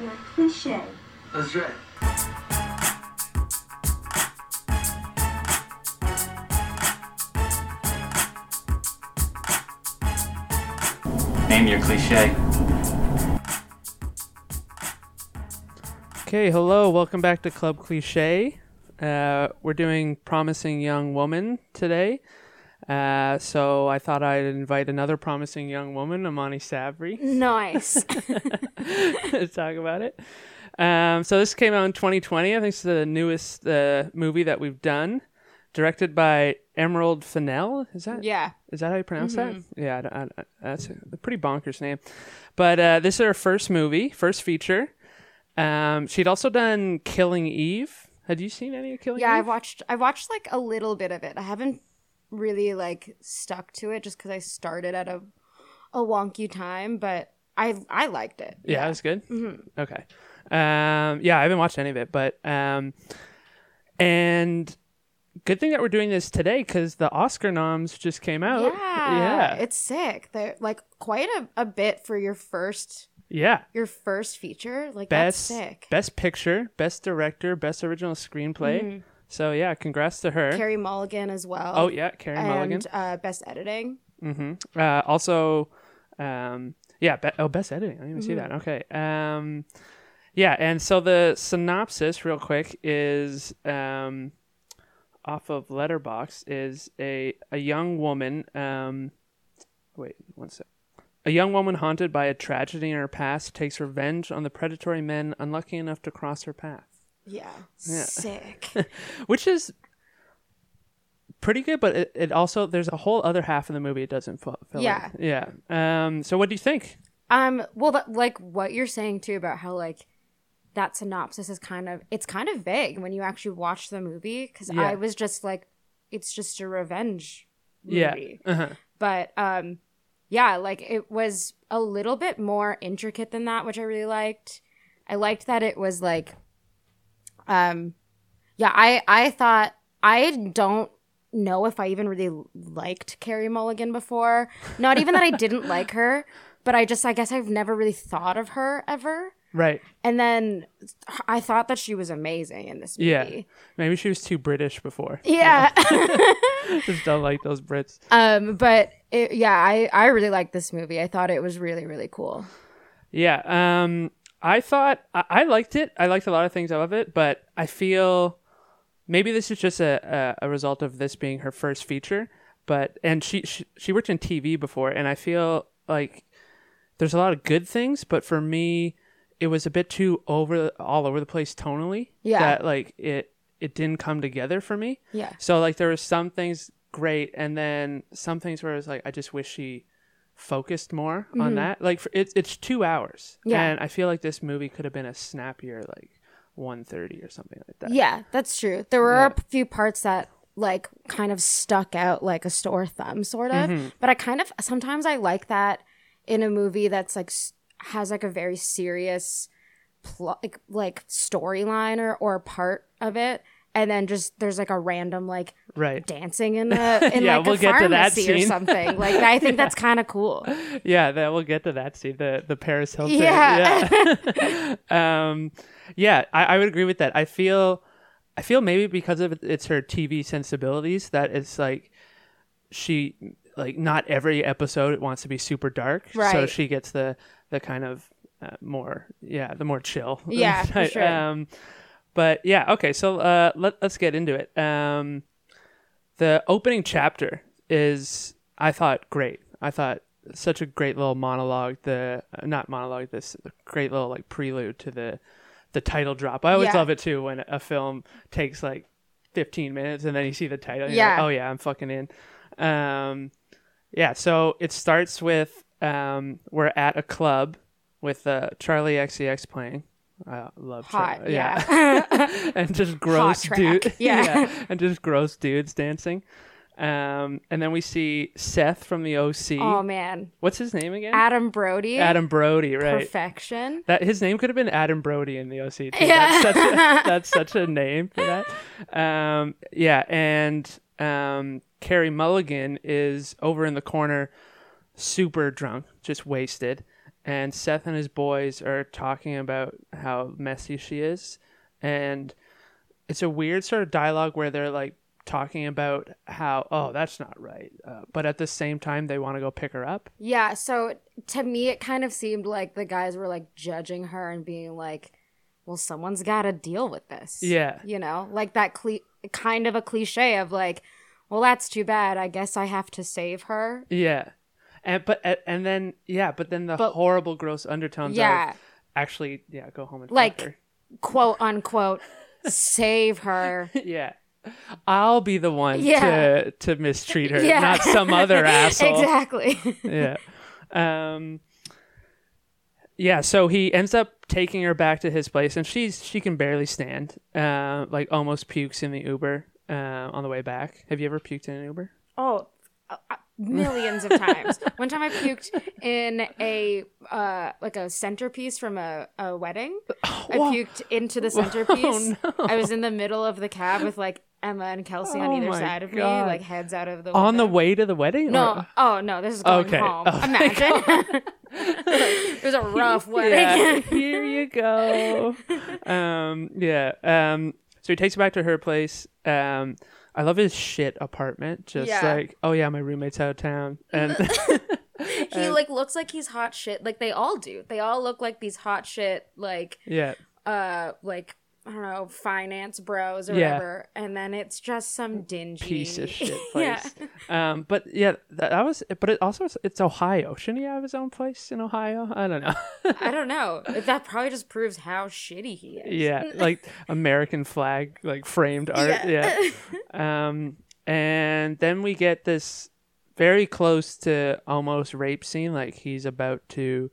your cliche. That's right. Name your cliche. Okay, hello, welcome back to Club Cliche. Uh, we're doing Promising Young Woman today. Uh, so I thought I'd invite another promising young woman, Amani Sabri, Nice. to talk about it. Um, so this came out in 2020. I think it's the newest uh, movie that we've done, directed by Emerald Fennell. Is that yeah. is that how you pronounce that? Yeah, I, I- that's a pretty bonkers name. But uh, this is her first movie, first feature. Um, she'd also done Killing Eve. Had you seen any of Killing Eve? Yeah, Eve? I've watched I watched like a little bit of it. I haven't really like stuck to it just cuz I started at a a wonky time, but I I liked it. Yeah, it was good. Okay. Um, yeah, I haven't watched any of it, but um, and good thing that we're doing this today because the Oscar noms just came out. Yeah. yeah, It's sick. They're like quite a, a bit for your first yeah. your first feature. Like Best that's sick. best picture, best director, best original screenplay. So yeah, congrats to her. Carey Mulligan as well. oh yeah, Carey and Mulligan. uh best editing. Mm-hmm. Uh, also, um, yeah. Be- oh, best editing. I didn't even see that. Okay. Um, yeah, and so the synopsis, real quick, is um, off of Letterboxd. Is a a young woman. Um, wait, one sec. A young woman haunted by a tragedy in her past takes revenge on the predatory men unlucky enough to cross her path. Yeah. Yeah. Sick. which is pretty good but it, it also there's a whole other half of the movie it doesn't fill, Yeah. in. yeah um so what do you think Um, well, that, like what you're saying too about how like that synopsis is kind of it's kind of vague when you actually watch the movie because Yeah. I was just like, it's just a revenge yeah movie. uh-huh. But um, yeah, like it was a little bit more intricate than that, which I really liked. I liked that it was like, um, yeah, I I thought I don't know if I even really liked Carey Mulligan before. Not even that I didn't like her, but I just I guess I've never really thought of her ever. right And then I thought that she was amazing in this movie. yeah maybe she was too british before Yeah. just don't like those brits um, but it, yeah, I I really liked this movie. I thought it was really really cool. yeah um i thought I, I liked it i liked a lot of things of it but i feel maybe this is just a, a, a result of this being her first feature but and she, she she worked in tv before and i feel like there's a lot of good things but for me it was a bit too over all over the place tonally Yeah. that like it it didn't come together for me Yeah. so like there were some things great and then some things where it was like i just wish she focused more on that like for, it's it's two hours Mm-hmm. Yeah. and i feel like this movie could have been a snappier like 130 or something like that Yeah, that's true. There were Yeah. a few parts that like kind of stuck out like a sore thumb sort of. Mm-hmm. But I kind of sometimes I like that in a movie that's like has like a very serious plot like, like storyline or or part of it and then just there's like a random like right dancing in a in Yeah, like we'll a get to that pharmacy or something. Like I think that's kind of cool. yeah that we'll get to that scene the the paris hilton Yeah. yeah. um yeah I, I would agree with that i feel i feel maybe because of it's her tv sensibilities that it's like she like not every episode it wants to be super dark Right. so she gets the the kind of uh, more yeah the more chill Yeah, for sure. um but yeah okay so uh let, let's get into it. Um the opening chapter is i thought great. I thought such a great little monologue the uh, not monologue this great little like prelude to the the title drop. I always Yeah. love it too when a film takes like 15 minutes and then you see the title and you're Yeah. like, oh yeah i'm fucking in. Um yeah so it starts with um we're at a club with uh charli xcx playing I love Hot, yeah. and just gross dude yeah. and just gross dudes dancing um and then we see seth from the oc oh man. what's his name again Adam Brody. adam brody right Perfection. that his name could have been Adam Brody in the OC. Too. Yeah. That's, such a, that's such a name for that. Um, yeah, and um, Carey Mulligan is over in the corner, super drunk, just wasted, and Seth and his boys are talking about how messy she is, and it's a weird sort of dialogue where they're like talking about how oh that's not right, uh, but at the same time they want to go pick her up. Yeah, so to me, it kind of seemed like the guys were like judging her and being like, well, someone's got to deal with this. Yeah. You know, like that cle- kind of a cliche of like, well, that's too bad. I guess I have to save her. Yeah. And but and then yeah, but then the But- horrible gross undertones Yeah. of actually yeah, go home and Like- her. Quote unquote, save her. yeah. I'll be the one Yeah. to to mistreat her, Yeah. not some other asshole. exactly. Yeah. Um Yeah, so he ends up taking her back to his place and she's she can barely stand. Uh like almost pukes in the Uber uh, on the way back. Have you ever puked in an Uber? Oh, uh, millions of times. One time I puked in a uh, like a centerpiece from a, a wedding. I puked into the centerpiece. no. I was in the middle of the cab with like Emma and Kelsey on Oh either side of me, like heads out of the On the way to the wedding? No, or- oh no, this is going Okay. home. Oh, Imagine. it was a rough wedding. yeah, here you go. Um, yeah. Um, so he takes her back to her place. Um, I love his shit apartment. Just Yeah. like, oh yeah, my roommate's out of town, and he like looks like he's hot shit. Like they all do. They all look like these hot shit. Like yeah, uh like I don't know, finance bros or Yeah. whatever, and then it's just some dingy piece of shit yeah. place. Um, but yeah, that, that was. But it also it's Ohio. Shouldn't he have his own place in Ohio? I don't know. I don't know. That probably just proves how shitty he is. yeah, like American flag, like framed art. Yeah. Um, and then we get this very close to almost rape scene. Like he's about to,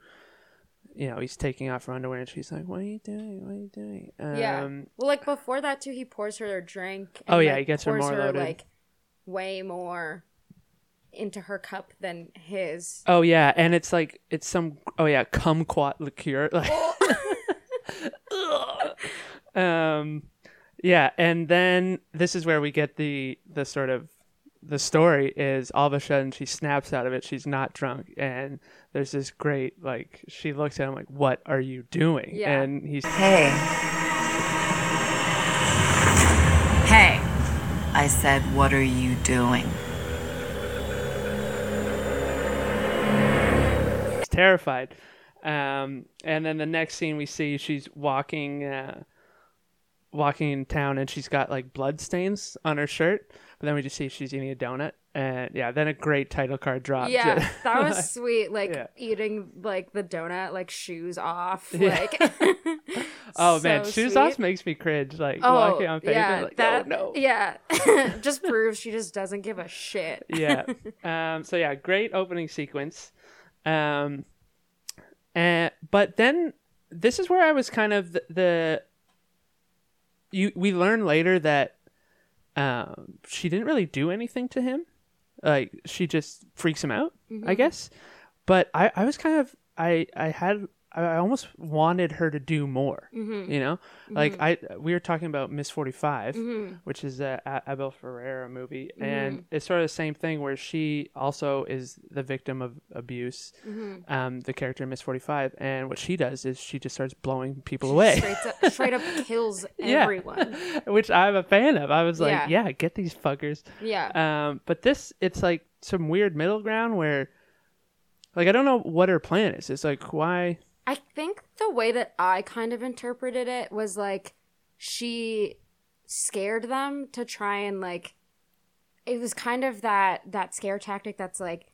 you know, he's taking off her underwear, and she's like, "What are you doing? What are you doing?" Um, Yeah. Well, like before that too, he pours her a drink. Oh, yeah, like, he gets her more loaded. like way more into her cup than his. Oh yeah, and it's like it's some. Oh yeah, kumquat liqueur. Like, um, yeah, and then this is where we get the the sort of the story is all of a sudden she snaps out of it. She's not drunk, and there's this great like she looks at him like, "What are you doing?" Yeah. And he's Hey. Hey. I said, what are you doing? She's terrified. Um, and then the next scene we see she's walking, uh, walking in town, and she's got like blood stains on her shirt. But then we just see she's eating a donut, and yeah, then a great title card drop. Yeah, that was sweet. Like Yeah. eating like the donut, like shoes off. Yeah. Like, oh man, shoes sweet. off makes me cringe. Like Oh, walking on pavement, yeah, like that, oh no. Yeah, just proves she just doesn't give a shit. yeah. Um, so yeah, great opening sequence. Um, and but then this is where I was kind of the, the you we learn later that um, she didn't really do anything to him. Like she just freaks him out, I guess. But I, I was kind of I I had I almost wanted her to do more. Mm-hmm. You know, like mm-hmm. I we were talking about Miss Forty mm-hmm. which is a, a Abel Ferrara movie, and it's sort of the same thing where she also is the victim of abuse. Um, the character Miss Forty Five, and what she does is she just starts blowing people away. Straight up, straight up kills everyone. which I'm a fan of. I was like, Yeah. yeah, get these fuckers. Yeah. Um, but this, it's like some weird middle ground where, like, I don't know what her plan is. It's like, why? I think the way that I kind of interpreted it was like she scared them to try and like it was kind of that that scare tactic that's like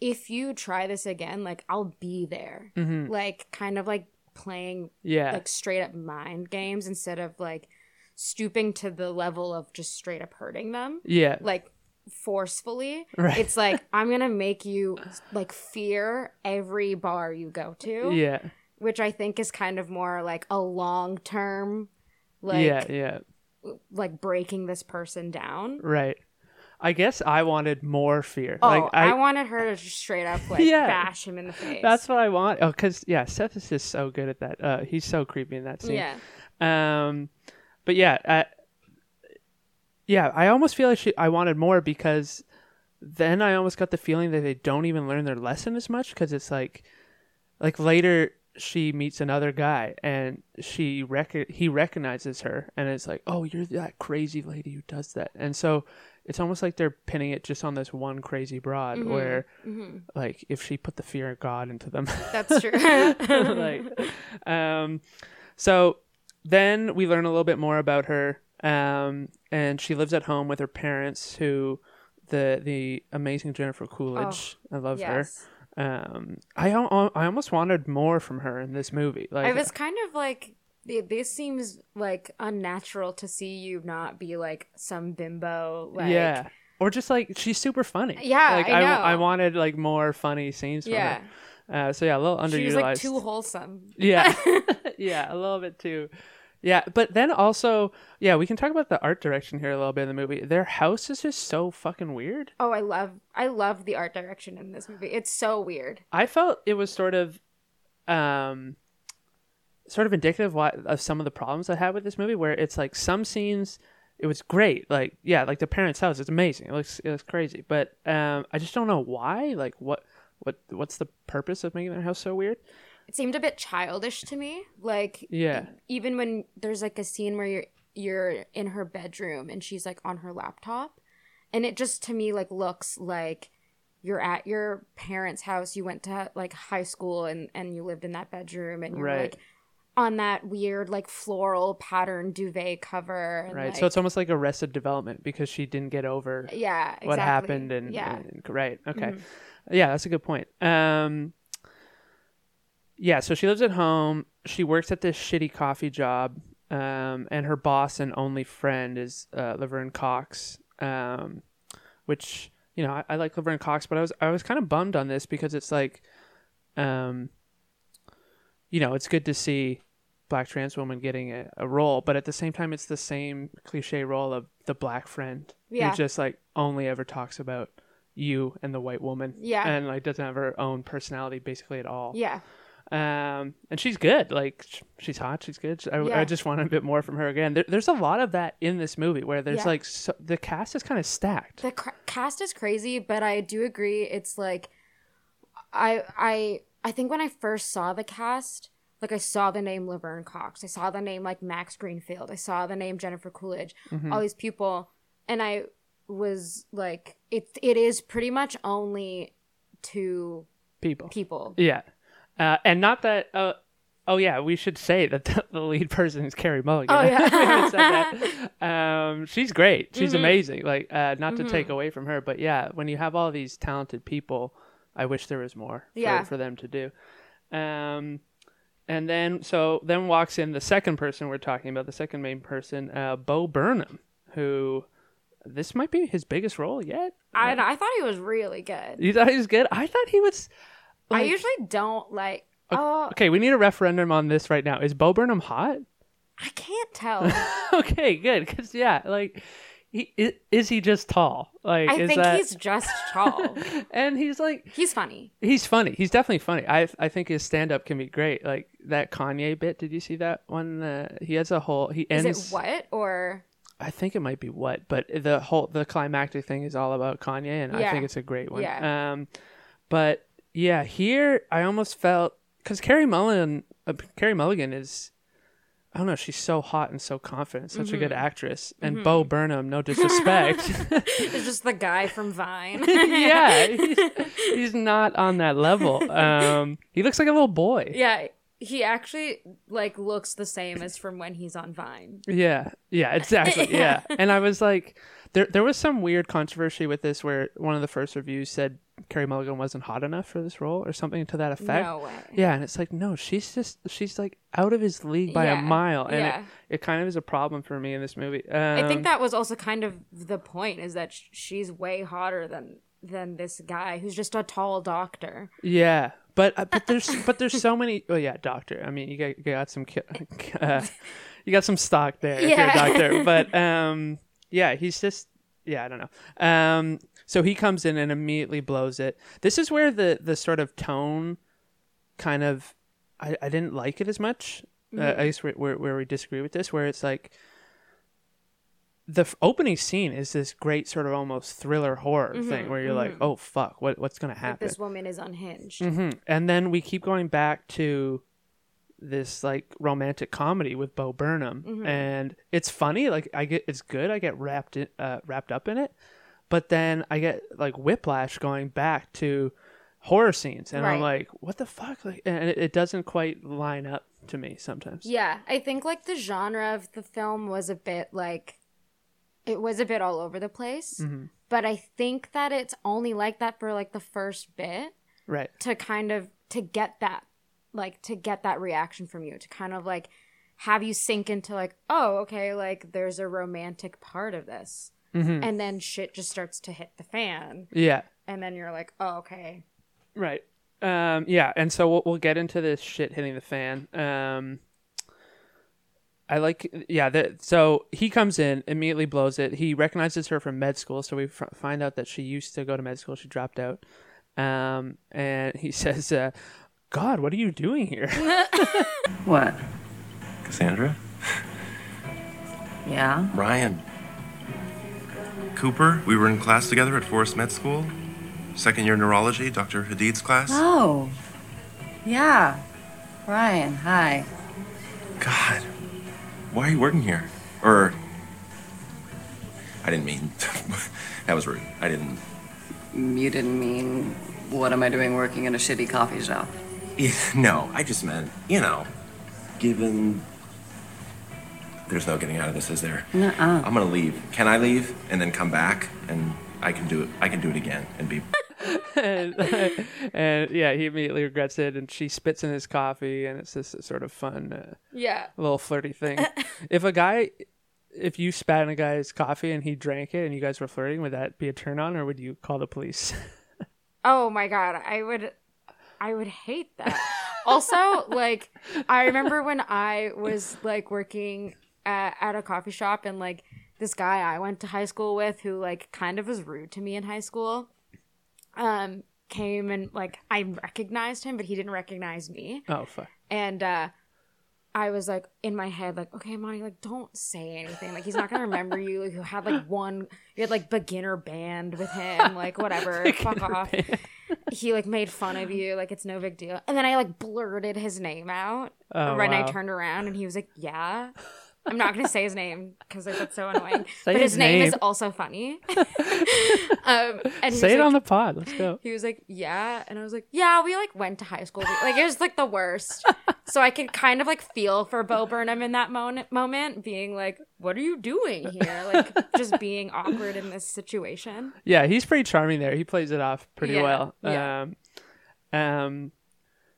if you try this again like I'll be there. Mm-hmm. Like kind of like playing Yeah, like straight up mind games instead of like stooping to the level of just straight up hurting them. Yeah, like forcefully. Right. It's like I'm to make you like fear every bar you go to yeah, which I think is kind of more like a long term, like yeah, yeah. like breaking this person down. Right. I guess I wanted more fear. Oh, like I, I, wanted her to just straight up like Yeah. bash him in the face. that's what I want. Oh, cause yeah, Seth is just so good at that. Uh, he's so creepy in that scene. yeah, Um, but yeah, uh, yeah, I almost feel like she, I wanted more because then I almost got the feeling that they don't even learn their lesson as much because it's like, like later she meets another guy and she rec- he recognizes her and it's like oh you're that crazy lady who does that and so it's almost like they're pinning it just on this one crazy broad Mm-hmm. where like if she put the fear of god into them That's true. like um so then we learn a little bit more about her um and she lives at home with her parents who the the amazing Jennifer Coolidge I love Oh, yes. her um I I almost wanted more from her in this movie like I was kind of like, this seems like unnatural to see you not be like some bimbo. Like, yeah or just like she's super funny Yeah, like I know. I wanted like more funny scenes from Yeah. her uh so yeah a little underutilized She was like too wholesome. Yeah. yeah, a little bit too. Yeah, but then also, yeah, we can talk about the art direction here a little bit in the movie. Their house is just so fucking weird. Oh, I love, I love the art direction in this movie. It's so weird. I felt it was sort of um sort of indicative of some of the problems I had with this movie where it's like some scenes it was great. Like yeah, like the parents' house, it's amazing. It looks it looks crazy. But um I just don't know why. Like what what what's the purpose of making their house so weird? It seemed a bit childish to me. Like, Yeah. even when there's like a scene where you're you're in her bedroom and she's like on her laptop, and it just to me like looks like you're at your parents' house. You went to like high school and and you lived in that bedroom, and you're Right. like on that weird like floral pattern duvet cover. And, Right. like, so it's almost like arrested development because she didn't get over yeah, exactly. what happened and, yeah, and- right okay Mhm. yeah that's a good point um yeah so she lives at home she works at this shitty coffee job um and her boss and only friend is uh, laverne cox um which you know I, I like laverne cox but i was i was kind of bummed on this because it's like um you know it's good to see black trans woman getting a, a role but at the same time it's the same cliche role of the black friend Yeah. who just like only ever talks about you and the white woman Yeah. and like doesn't have her own personality basically at all yeah. Um and she's good. Like she's hot. She's good. I, Yeah. I just wanted a bit more from her again. There, there's a lot of that in this movie where there's Yeah. like so, the cast is kind of stacked. The cr- cast is crazy but i do agree it's like i i i think when i first saw the cast like i saw the name laverne cox. I saw the name like max greenfield. I saw the name jennifer coolidge. Mm-hmm. all these people. And i was like it it is pretty much only two people. people. Yeah uh, and not that uh, oh yeah we should say that the, the lead person is carey mulligan Oh, yeah. We haven't said that. um she's great she's Mhm. amazing like uh not to take Mhm. away from her but yeah when you have all these talented people i wish there was more for, Yeah. for them to do um and then so then walks in the second person we're talking about the second main person uh bo burnham who this might be his biggest role yet I, I thought he was really good you thought he was good i thought he was i usually don't like oh Okay, we need a referendum on this right now. Is Bo Burnham hot? i can't tell okay, good. Because yeah, like, he is, is he just tall? Like, i is think that? he's just tall and he's like, he's funny he's funny. He's definitely funny. I I think his stand up can be great. Like that Kanye bit. Did you see that one? Uh, he has a whole. He is it what or I think it might be what, but the whole the climactic thing is all about Kanye, and I think it's a great one. Yeah. Um, but yeah, here I almost felt because Carey Mulligan, uh, Carey Mulligan is, I don't know, she's so hot and so confident, such a good Mm-hmm. actress, and Bo Burnham, no disrespect, It's just the guy from Vine. yeah, he's, he's not on that level. Um, he looks like a little boy. yeah, he actually like looks the same as from when he's on Vine. Yeah, yeah, exactly. yeah. And I was like, there there was some weird controversy with this where one of the first reviews said Carey Mulligan wasn't hot enough for this role or something to that effect. No way. Yeah, and it's like, no, she's just she's like out of his league by Yeah, a mile, and yeah. it, it kind of is a problem for me in this movie. Um, I think that was also kind of the point is that sh- she's way hotter than than this guy who's just a tall doctor. Yeah, but uh, but there's but there's so many. Oh yeah, doctor. I mean, you got, you got some uh, you got some stock there if you're a doctor. But um, yeah, he's just yeah, I don't know. Um, so he comes in and immediately blows it. This is where the the sort of tone kind of I, I didn't like it as much. Uh, I guess where, where where we disagree with this, where it's like the f- opening scene is this great sort of almost thriller horror thing where you're like, oh fuck, what what's gonna Like happen? this woman is unhinged. hmm And then we keep going back to this like romantic comedy with Bo Burnham, Mm-hmm. and it's funny. Like I get, it's good. I get wrapped in, uh, wrapped up in it, but then I get like whiplash going back to horror scenes, and I'm like, what the fuck? Like, and it, it doesn't quite line up to me sometimes. Yeah, I think like the genre of the film was a bit like it was a bit all over the place. Mm-hmm. But I think that it's only like that for like the first bit Right. to kind of to get that like to get that reaction from you to kind of like have you sink into like oh okay like there's a romantic part of this Mm-hmm. and then shit just starts to hit the fan Yeah. and then you're like oh okay Right. Um, yeah, and so we'll, we'll get into this shit hitting the fan. Um, I like, yeah. The, so he comes in, immediately blows it. He recognizes her from med school, so we f- find out that she used to go to med school. She dropped out, um, and he says, uh, "God, what are you doing here?" What? Cassandra? Yeah? Ryan. Cooper, we were in class together at Forest Med School. Second year neurology, Dr. Hadid's class. Oh. Yeah. Ryan, hi. God, why are you working here? Or. I didn't mean. that was rude. I didn't. You didn't mean, what am I doing working in a shitty coffee shop? Yeah, No, I just meant, you know, given. There's no getting out of this, is there? Nuh-uh. I'm gonna leave. Can I leave and then come back and I can do it? I can do it again and be. and, and yeah, he immediately regrets it, and she spits in his coffee, and it's this sort of fun. Uh, yeah little flirty thing. if a guy, if you spat in a guy's coffee and he drank it and you guys were flirting, would that be a turn on or would you call the police? Oh my god, I would I would hate that. also, like I remember when I was like working at, at a coffee shop and like this guy I went to high school with who like kind of was rude to me in high school um came and like I recognized him but he didn't recognize me oh fuck. and uh I was like in my head, like, okay, Monty, like, don't say anything. Like, he's not gonna remember you. Like, you had like one, you had like beginner band with him, like, whatever, fuck off. He like made fun of you, like, it's no big deal. And then I like blurted his name out Oh, when I turned around, and he was like, yeah. I'm not gonna say his name because that's so annoying. Say but his, his name. is also funny. um, and Say it like, on the pod. Let's go. he was like, "Yeah," and I was like, "Yeah, we like went to high school. Like it was like the worst." so I could kind of like feel for Bo Burnham in that moment, moment, being like, "What are you doing here?" Like just being awkward in this situation. Yeah, he's pretty charming there. He plays it off pretty Yeah, well. yeah. Um, um,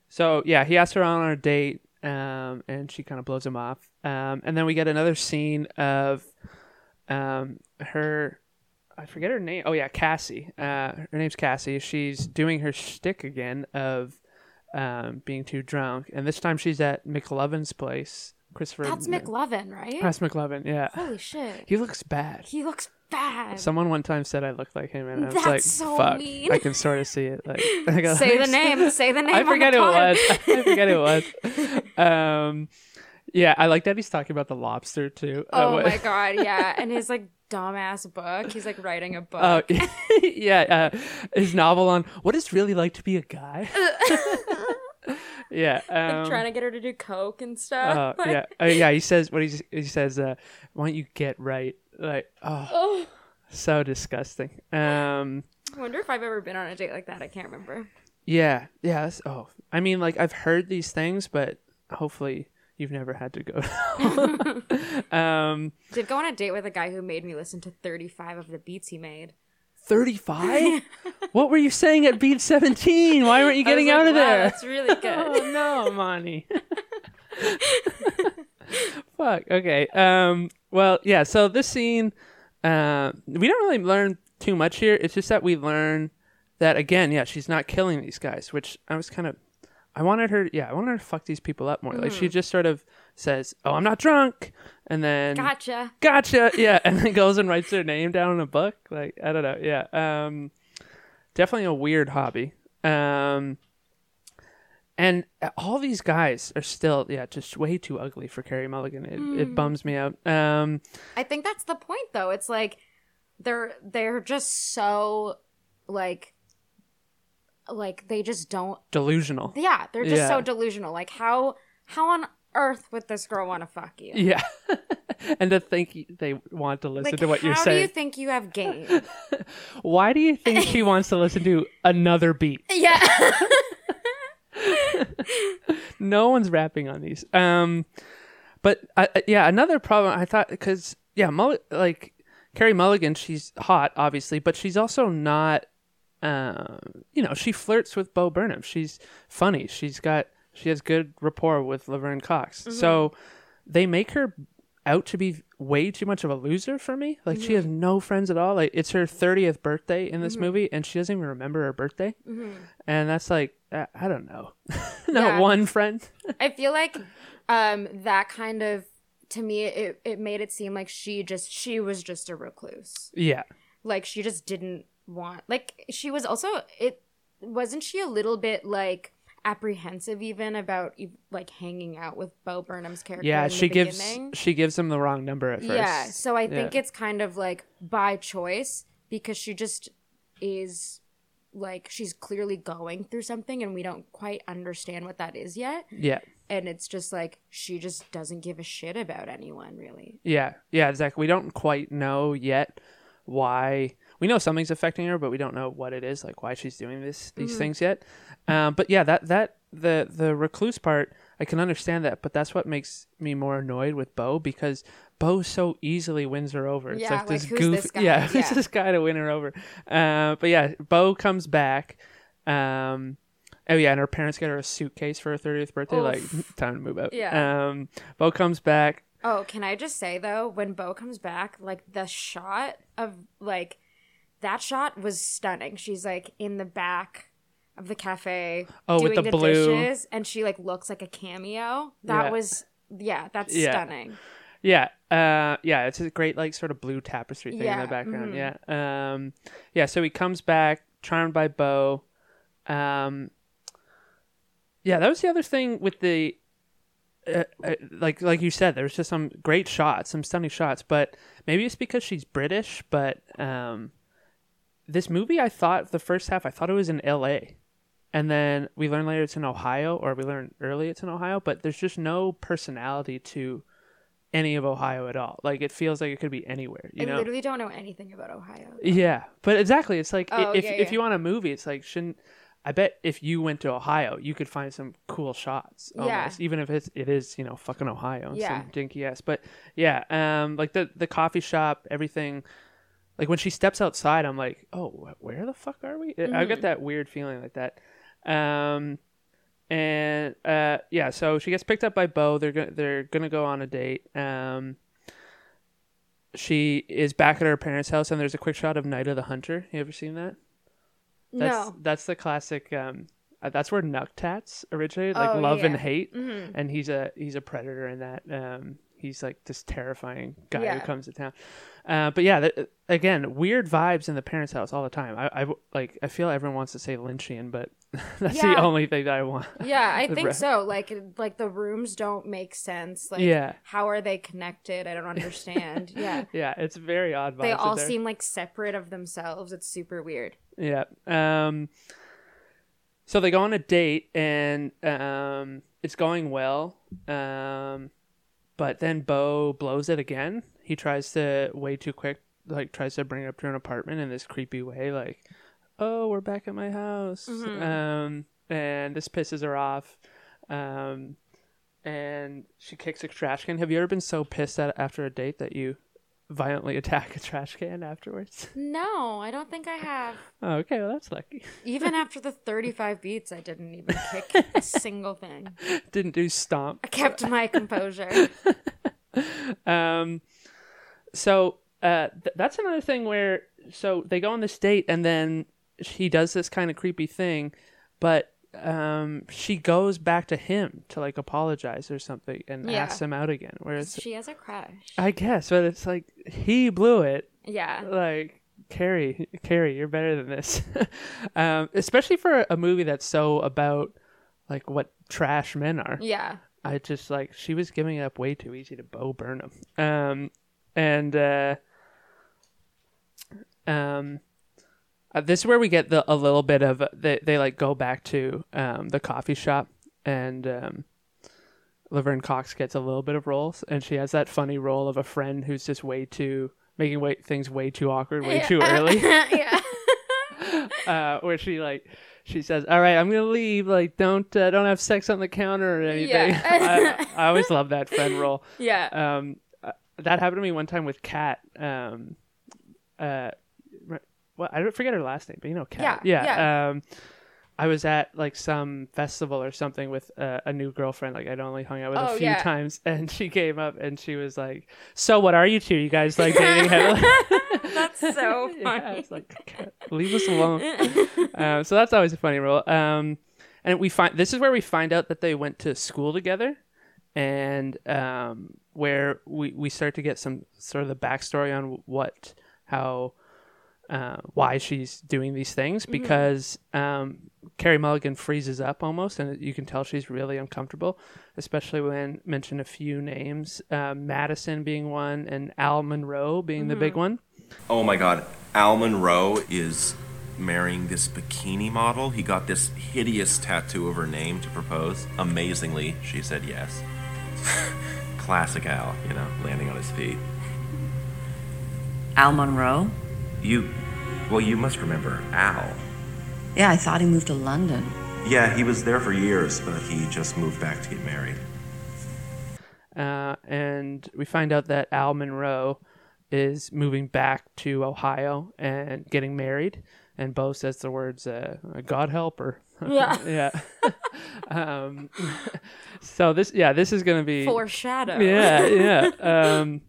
so yeah, he asked her on a date, um, and she kind of blows him off. Um, and then we get another scene of, um, her. I forget her name. Oh yeah, Cassie. Uh, her name's Cassie. She's doing her shtick again of, um, being too drunk, and this time she's at McLovin's place. Christopher. That's McLovin, right? That's McLovin. Yeah, Holy shit, he looks bad. he looks bad. Someone one time said I looked like him, and I was That's like, so "Fuck!" mean. I can sort of see it. Like, I say the name. Say the name. I forget who it was. I forget who it was. Um, yeah, I like that he's talking about the lobster too. Uh, Oh what- my god, yeah, and his like dumbass book. He's like writing a book. Oh yeah, uh, his novel on what it's really like to be a guy. yeah, um, like trying to get her to do coke and stuff. uh, yeah, uh, yeah. He says what he he says. Uh, Why don't you get right? Like, oh, Oh, so disgusting. Um, I wonder if I've ever been on a date like that. I can't remember. Yeah, yeah. Oh, I mean, like I've heard these things, but hopefully you've never had to go. um, Did go on a date with a guy who made me listen to 35 of the beats he made. thirty-five. what were you saying at beat seventeen? Why weren't you getting was out of wow, there? That's really good. oh no, Monty. Fuck. Okay. Um. Well, yeah. So this scene, uh, we don't really learn too much here. It's just that we learn that again. Yeah, she's not killing these guys, which I was kind of. I wanted her. Yeah, I wanted her to fuck these people up more. Like she just sort of says, "Oh, I'm not drunk," and then Gotcha. gotcha yeah and then goes and writes their name down in a book like i don't know yeah um definitely a weird hobby um and all these guys are still yeah just way too ugly for Carey Mulligan. It, it bums me out. Um, I think that's the point though. It's like they're they're just so like like they just don't delusional. yeah, they're just Yeah. so delusional. Like how how on earth would this girl want to fuck you? Yeah, and to think they want to listen Like to what you're saying. How do you think you have game? Why do you think she wants to listen to another beat? yeah. no one's rapping on these. Um, but uh, uh, yeah, another problem I thought because yeah, Mull- like Carey Mulligan, she's hot, obviously, but she's also not. Um, you know, she flirts with Bo Burnham. She's funny. She's got she has good rapport with Laverne Cox. So they make her out to be way too much of a loser for me. Like she has no friends at all. Like it's her 30th birthday in this movie and she doesn't even remember her birthday. And that's like uh, I don't know. Not Yeah. one friend. I feel like um that kind of to me it it made it seem like she just she was just a recluse. yeah. Like she just didn't want like she was also it wasn't she a little bit like apprehensive even about like hanging out with Bo Burnham's character Yeah, she gives beginning? she gives him the wrong number at first. Yeah, so I think Yeah. it's kind of like by choice because she just is like she's clearly going through something and we don't quite understand what that is yet. Yeah. And it's just like she just doesn't give a shit about anyone really. Yeah. Yeah, exactly. We don't quite know yet why we know something's affecting her, but we don't know what it is, like why she's doing this these Mm-hmm. things yet. Um, but yeah, that that the the recluse part, I can understand that, but that's what makes me more annoyed with Bo because Bo so easily wins her over. It's Yeah, like this like, who's goof. this guy? Yeah, who's Yeah. this guy to win her over? Uh, but yeah, Bo comes back. Um, oh yeah, and her parents get her a suitcase for her thirtieth birthday. Oof. Like time to move out. Yeah. Um, Bo comes back. Oh, can I just say though, when Bo comes back, like the shot of like that shot was stunning. She's like in the back of the cafe Oh, with doing the the, dishes and she like looks like a cameo. That Yeah. was yeah, that's Yeah. stunning. Yeah, uh, yeah, it's a great like sort of blue tapestry thing in the background. mhm. Yeah, um, yeah. So he comes back, charmed by Bo. Um, yeah, that was the other thing with the, uh, uh, like like you said, there was just some great shots, some stunning shots. But maybe it's because she's British. But um, this movie, I thought the first half, I thought it was in L.A. And then we learn later it's in Ohio, or we learn early it's in Ohio, but there's just no personality to any of Ohio at all. Like it feels like it could be anywhere, you I know? literally don't know anything about Ohio. Yeah, but exactly, it's like Oh, if yeah, if yeah. you want a movie, it's like shouldn't I bet if you went to Ohio, you could find some cool shots. Yeah. Even if it's it is you know fucking Ohio, Yeah. some dinky ass. But yeah, um, like the the coffee shop, everything. Like when she steps outside, I'm like, oh, where the fuck are we? I Mm-hmm. get that weird feeling like that. Um, and uh, yeah, so she gets picked up by Bo. They're gonna they're gonna go on a date. Um, she is back at her parents' house, and there's a quick shot of Night of the Hunter. You ever seen that? That's, no. that's the classic. Um, uh, that's where Nucktats originated, like Oh, love and yeah. hate, Mhm. and he's a he's a predator in that. Um, he's like this terrifying guy Yeah. who comes to town. Uh, but yeah, th- again, weird vibes in the parents' house all the time. I, I like I feel everyone wants to say Lynchian, but that's the only thing that I want. Yeah, I think so. Like like the rooms don't make sense. Like Yeah. how are they connected? I don't understand. yeah. yeah, it's very odd. They all seem like separate of themselves. It's super weird. Yeah. Um so they go on a date and um it's going well. Um but then Bo blows it again. He tries to way too quick like tries to bring her up to an apartment in this creepy way like, "Oh, we're back at my house." Um and this pisses her off. Um and she kicks a trash can. Have you ever been so pissed at after a date that you violently attack a trash can afterwards? No, I don't think I have. Oh, okay, well that's lucky. Even after the 35 beats, I didn't even kick a single thing. Didn't do stomp. I kept my composure. Um, so uh, th- that's another thing where so they go on this date and then he does this kind of creepy thing, but um, she goes back to him to like apologize or something and Yeah. asks him out again. Whereas She has a crush. I guess, but it's like he blew it. Yeah. Like Carey, Carey, you're better than this. um, especially for a movie that's so about like what trash men are. Yeah. I just like she was giving it up way too easy to Bo Burnham. Um, and uh, um, uh, this is where we get the a little bit of they they like go back to um the coffee shop and um. Laverne Cox gets a little bit of roles, and she has that funny role of a friend who's just way too making way, things way too awkward, way too early. yeah. uh, where she like she says, "All right, I'm gonna leave. Like, don't uh, don't have sex on the counter or anything." Yeah. I, I always love that friend role. Yeah. Um, uh, that happened to me one time with Kat. Um, uh, well, I don't forget her last name, but you know Kat. Yeah, yeah. Um, I was at like some festival or something with uh, a new girlfriend. Like I'd only hung out with Oh, a few yeah. times, and she came up and she was like, "So, what are you two? You guys like dating?" heavily?" That's so yeah, I was like "Kat, leave us alone. um, so that's always a funny role. Um, and we find this is where we find out that they went to school together, and um, where we we start to get some sort of the backstory on what how. Uh, why she's doing these things because um, Carey Mulligan freezes up almost, and you can tell she's really uncomfortable, especially when mention a few names, uh, Madison being one, and Al Monroe being the big one. Oh my God, Al Monroe is marrying this bikini model. He got this hideous tattoo of her name to propose. Amazingly, she said yes. Classic Al, you know, landing on his feet. Al Monroe? You, well, you must remember Al. Yeah, I thought he moved to London. Yeah, he was there for years, but he just moved back to get married. uh, and we find out that Al Monroe is moving back to Ohio and getting married. And Bo says the words, uh, "God help her." Yeah. yeah. um, so this, yeah, this is gonna be Foreshadow. yeah, yeah. Um,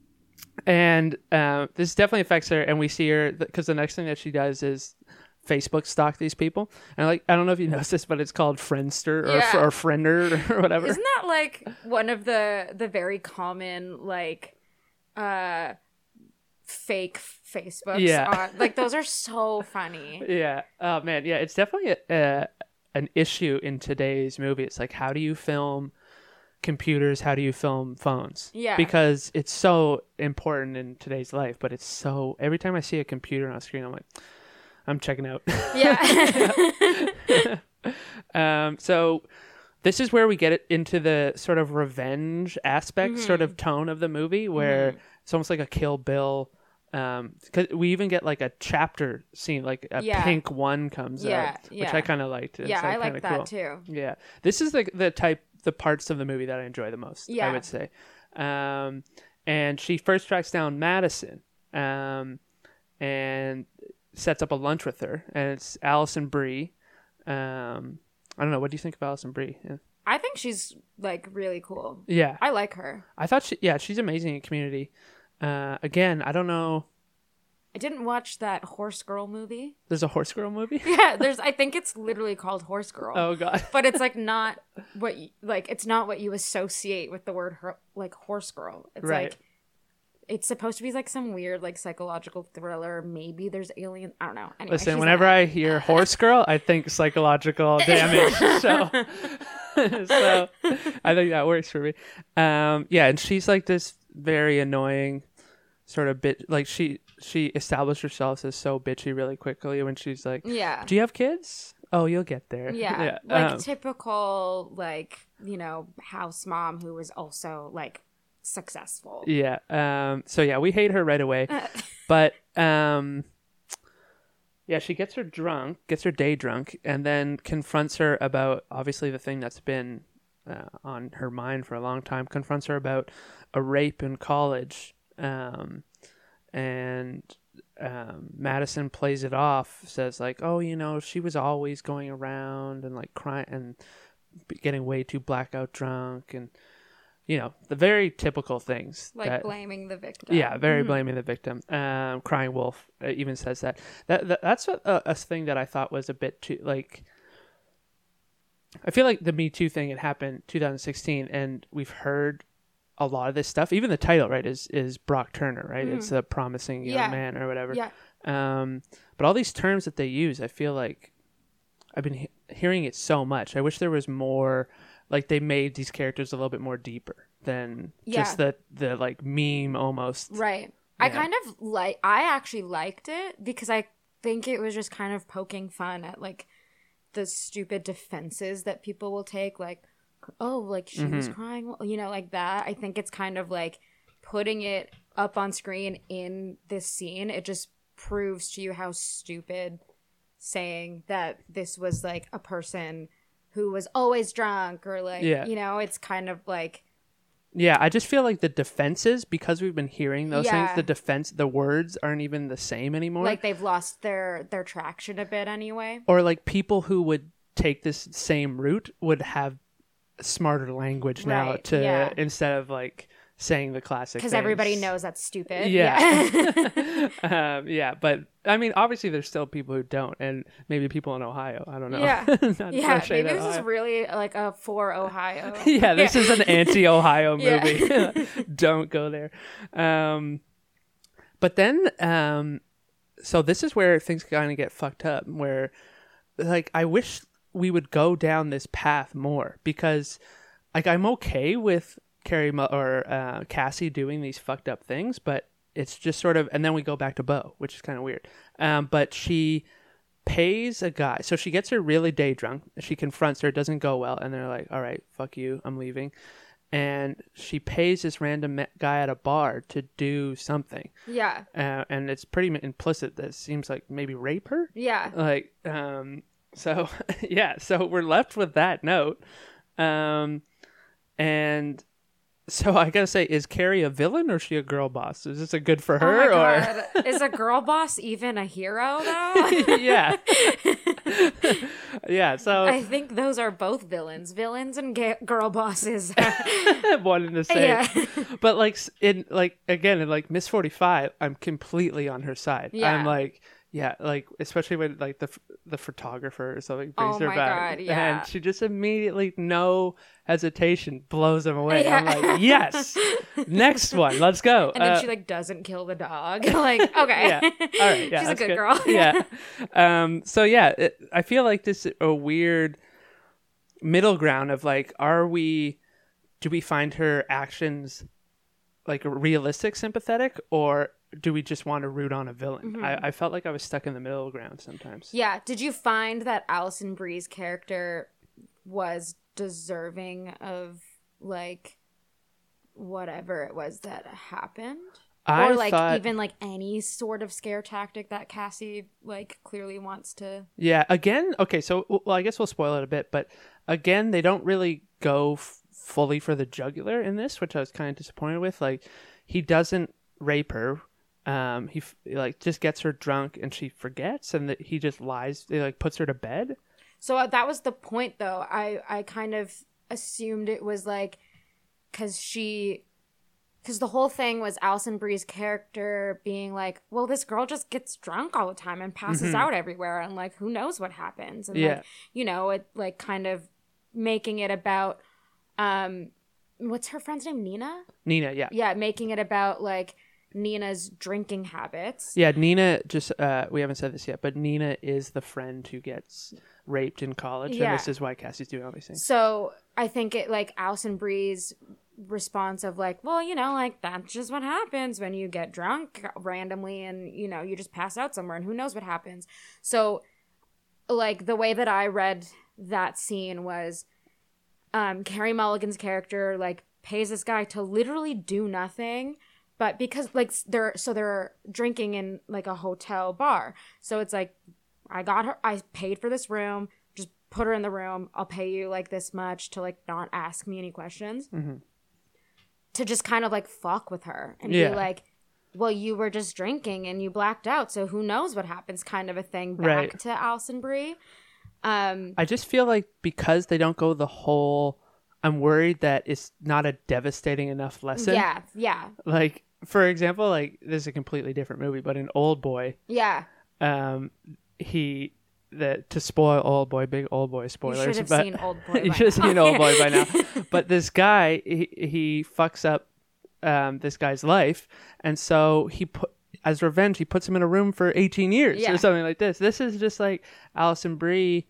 and uh, this definitely affects her, and we see her because the next thing that she does is Facebook stalk these people. And like, I don't know if you noticed this, but it's called Friendster or, Yeah. or Friender or whatever. Isn't that like one of the the very common like uh fake Facebooks? Yeah. like those are so funny. Yeah. Oh man. Yeah. It's definitely a, a, an issue in today's movie. It's like, how do you film computers? How do you film phones? Yeah. Because it's so important in today's life. But it's so every time I see a computer on a screen, I'm like, I'm checking out. Yeah. um. So. This is where we get it into the sort of revenge aspect, sort Mm-hmm. of tone of the movie, where it's almost like a Kill Bill. Um, cause we even get like a chapter scene, like a Yeah. pink one comes Yeah, out, which. I kind of liked. It's, yeah, I kinda like that cool. too. Yeah, this is the the type the parts of the movie that I enjoy the most. I would say. Um, and she first tracks down Madison, um, and sets up a lunch with her, and it's Alison Brie. Um, I don't know. What do you think of Alison Brie? Yeah. I think she's like really cool. yeah, I like her. I thought she. Yeah, she's amazing in Community. Uh, again, I don't know. I didn't watch that Horse Girl movie. There's a horse girl movie. Yeah, there's I think it's literally called Horse Girl. oh God. But it's like not what you, like it's not what you associate with the word her, like horse girl. It's Right. like it's supposed to be like some weird like psychological thriller. Maybe there's alien. I don't know. Anyway, Listen, whenever. I hear horse girl, I think psychological damage. so, so I think that works for me. Um, yeah, and she's like this very annoying sort of bit. Like she she established herself as so bitchy really quickly when she's like, yeah, "Do you have kids? Oh, you'll get there." yeah, like um, typical like you know house mom who was also like successful. Yeah. Um, so yeah, we hate her right away. but um, yeah, she gets her drunk, gets her day drunk, and then confronts her about obviously the thing that's been uh, on her mind for a long time. Confronts her about a rape in college, um, and um, Madison plays it off, says like, "Oh, you know, she was always going around and like crying and getting way too blackout drunk and." You know the very typical things Like that blaming the victim. yeah, very blaming the victim. Um, Crying Wolf uh, even says that. That, that that's a, a, a thing that I thought was a bit too like. I feel like the Me Too thing had happened 2016, and we've heard a lot of this stuff. Even the title, right, is is Brock Turner, right? It's a promising young Yeah. man or whatever. Yeah. Um, but all these terms that they use, I feel like I've been he- hearing it so much. I wish there was more. Like they made these characters a little bit more deeper than just the the like meme almost. Right. I Yeah. kind of like I actually liked it because I think it was just kind of poking fun at like the stupid defenses that people will take like oh like she was Mm-hmm. crying well, you know like that. I think it's kind of like putting it up on screen in this scene it just proves to you how stupid saying that this was like a person who was always drunk or like Yeah. you know it's kind of like Yeah, I just feel like the defenses because we've been hearing those things. The defense, the words aren't even the same anymore. like they've lost their their traction a bit anyway or like people who would take this same route would have smarter language now Right, to yeah. instead of like saying the classic because everybody knows that's stupid. Yeah. um, yeah, but I mean, obviously, there's still people who don't, and maybe people in Ohio. I don't know. Yeah. Yeah. Maybe this is really like a for Ohio. yeah, this is an anti-Ohio Yeah. movie. don't go there. Um, but then, um, so this is where things kind of get fucked up. Where, like, I wish we would go down this path more because, like, I'm okay with Carey or uh, Cassie doing these fucked up things, but it's just sort of, and then we go back to Bo, which is kind of weird. Um, but she pays a guy. So she gets her really day drunk. She confronts her. It doesn't go well. And they're like, all right, fuck you. I'm leaving. And she pays this random guy at a bar to do something. yeah. Uh, and it's pretty implicit that it seems like maybe rape her. Yeah. Like, um, so yeah, so we're left with that note. Um, and so I gotta say, is Carey a villain or is she a girl boss? Is this a good for Oh her my or? god. Is a girl boss even a hero though? yeah. yeah. So I think those are both villains. Villains and ga- girl bosses. one and the same. yeah. But like in like again in like Miss Forty Five, I'm completely on her side. Yeah. I'm like. Yeah, like especially when like the the photographer or something brings Oh her my back, God, yeah. and she just immediately, no hesitation, blows him away. I'm Yeah. like, yes, next one, let's go. And then Uh, she like doesn't kill the dog. like, okay. yeah. All right. Yeah. She's a that's good girl. yeah. Um. So yeah, it, I feel like this is a weird middle ground of like, are we? Do we find her actions like realistic, sympathetic, or do we just want to root on a villain? Mm-hmm. I, I felt like I was stuck in the middle ground sometimes. Yeah. Did you find that Alison Brie's character was deserving of like whatever it was that happened? I or like thought, even like any sort of scare tactic that Cassie like clearly wants to Yeah, again, okay, so well, I guess we'll spoil it a bit, but again, they don't really go f- fully for the jugular in this, which I was kind of disappointed with. Like, he doesn't rape her. Um, he f- like just gets her drunk and she forgets, and that he just lies. He like puts her to bed. So uh, that was the point, though. I I kind of assumed it was like because she, because the whole thing was Alison Brie's character being like, well, this girl just gets drunk all the time and passes out everywhere, and like who knows what happens, and Yeah. like you know, it like kind of making it about, um, what's her friend's name, Nina? Nina, yeah, Yeah, making it about like Nina's drinking habits. yeah. Nina just uh, we haven't said this yet, but Nina is the friend who gets raped in college, Yeah. and this is why Cassie's doing all these things. So I think it like Alison Brie's response of like, well, you know, like that's just what happens when you get drunk randomly and you know you just pass out somewhere and who knows what happens. So like the way that I read that scene was um Carey Mulligan's character like pays this guy to literally do nothing but because like they're so they're drinking in like a hotel bar so it's like i got her i paid for this room just put her in the room i'll pay you like this much to like not ask me any questions to just kind of like fuck with her and Yeah. be like well you were just drinking and you blacked out so who knows what happens kind of a thing back Right. to alison brie um I just feel like because they don't go the whole, I'm worried that it's not a devastating enough lesson. yeah yeah Like, for example, like this is a completely different movie, but in Old Boy, yeah um, he the to spoil Old Boy, big Old Boy spoilers. you should have but seen old boy you should have seen Old Boy by now. But this guy, he, he fucks up um, this guy's life, and so he put as revenge, he puts him in a room for 18 years Yeah. or something like this. This is just like Alison Brie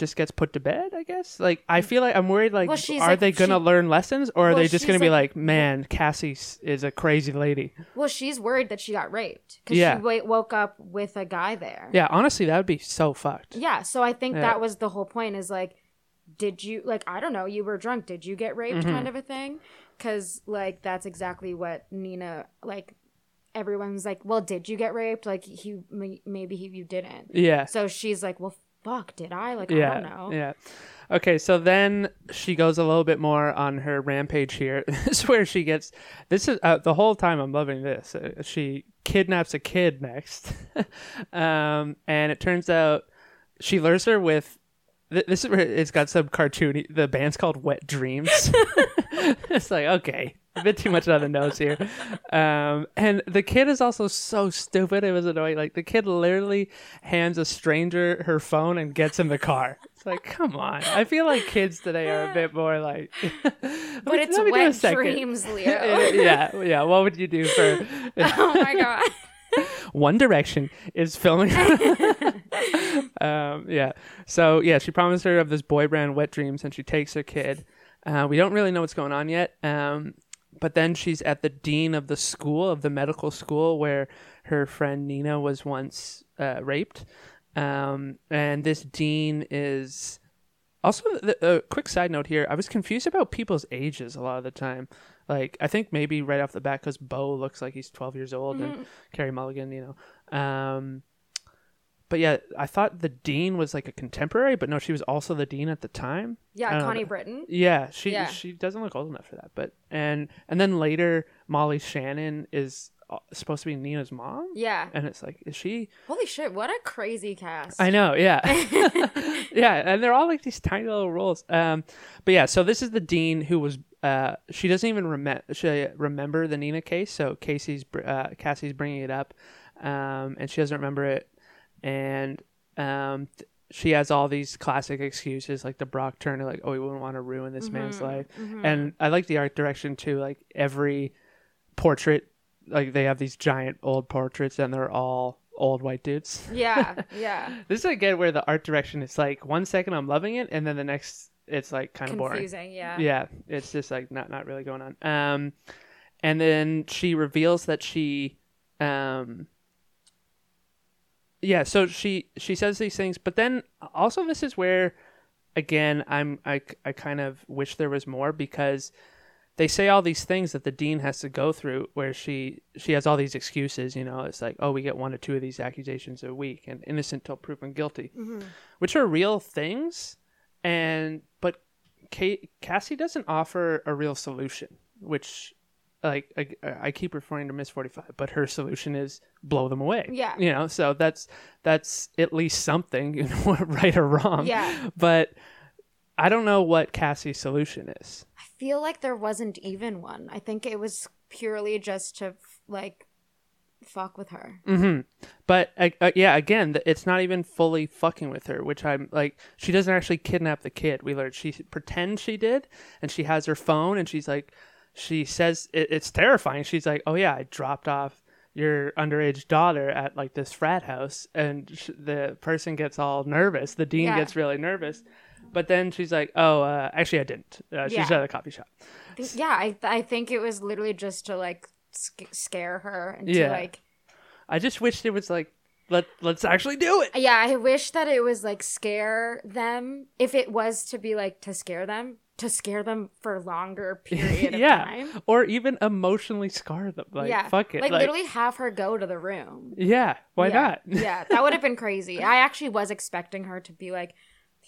just gets put to bed. I guess. Like I feel like I'm worried. Like, Well, she's are like- they gonna she- learn lessons, or are Well, they just she's gonna be like- like, man, Cassie s- is a crazy lady? Well, she's worried that she got raped because Yeah. she woke up with a guy there. Yeah, honestly, that would be so fucked. Yeah, so I think Yeah. that was the whole point is like, did you, like, I don't know, you were drunk. Did you get raped Mm-hmm. kind of a thing? Because, like, that's exactly what Nina, like, everyone's like, well, did you get raped? Like, he, maybe he, you didn't. Yeah. So she's like, well, fuck, did I? Like, yeah, I don't know. Yeah. Okay, so then she goes a little bit more on her rampage here. this is where she gets. This is uh, the whole time I'm loving this. Uh, she kidnaps a kid next, um, and it turns out she lures her with. Th- This is where it's got some cartoony. The band's called Wet Dreams. it's like okay, a bit too much on the nose here. Um, and the kid is also so stupid. It was annoying. Like the kid literally hands a stranger her phone and gets in the car. It's like, come on. I feel like kids today are a bit more like. But it's wet dreams, Leo. yeah, yeah. What would you do for oh my god. One Direction is filming? um, yeah. So yeah, she promised her of this boy brand Wet Dreams, and she takes her kid. Uh, we don't really know what's going on yet. Um, but then she's at the dean of the school of the medical school where her friend Nina was once uh, raped. Um, and this dean is also a quick side note here. I was confused about people's ages a lot of the time. Like I think maybe right off the bat because Bo looks like he's twelve years old and Carey Mulligan, you know. Um, but yeah, I thought the dean was like a contemporary, but no, she was also the dean at the time. Yeah, Connie know. Britton. Yeah, she Yeah. she doesn't look old enough for that. But and and then later, Molly Shannon is supposed to be Nina's mom, Yeah. and it's like, is she? Holy shit, what a crazy cast. I know, yeah, yeah, and they're all like these tiny little roles. Um, but yeah, so this is the dean who was. Uh, she doesn't even remember. She remember the Nina case. So Casey's uh, Cassie's bringing it up, um, and she doesn't remember it, and um, th- she has all these classic excuses like the Brock Turner, like oh, we wouldn't want to ruin this man's life, and I like the art direction too. Like every portrait, like they have these giant old portraits, and they're all old white dudes. Yeah, yeah. This is again where the art direction is like one second I'm loving it, and then the next it's like kind of boring. Confusing, yeah. Yeah, it's just like not not really going on. Um, and then she reveals that she, um, yeah. So she she says these things, but then also this is where, again, I'm I I kind of wish there was more because they say all these things that the dean has to go through where she she has all these excuses you know it's like oh we get one or two of these accusations a week and innocent till proven guilty mm-hmm. which are real things and but Kate, cassie doesn't offer a real solution which like I, I keep referring to miss 45 but her solution is blow them away Yeah. you know so that's that's at least something you know right or wrong Yeah. but i don't know what cassie's solution is I feel like there wasn't even one. I think it was purely just to like fuck with her. Mm-hmm. But uh, uh, yeah, again, it's not even fully fucking with her, which I'm like, she doesn't actually kidnap the kid. We learned she pretends she did, and she has her phone, and she's like, she says it, it's terrifying. She's like, oh yeah, I dropped off your underage daughter at like this frat house, and sh- the person gets all nervous. The dean Yeah. gets really nervous. But then she's like, "Oh, uh, actually, I didn't. Uh, she's Yeah. at a coffee shop." I think, yeah, I I think it was literally just to like sc- scare her and Yeah. to like I just wish it was like, let let's actually do it. yeah, I wish that it was like scare them. If it was to be like to scare them, to scare them for a longer period of yeah, time. or even emotionally scar them. Like, yeah, fuck it. Like, literally have her go to the room. Yeah, why yeah. not? yeah, that would have been crazy. I actually was expecting her to be like,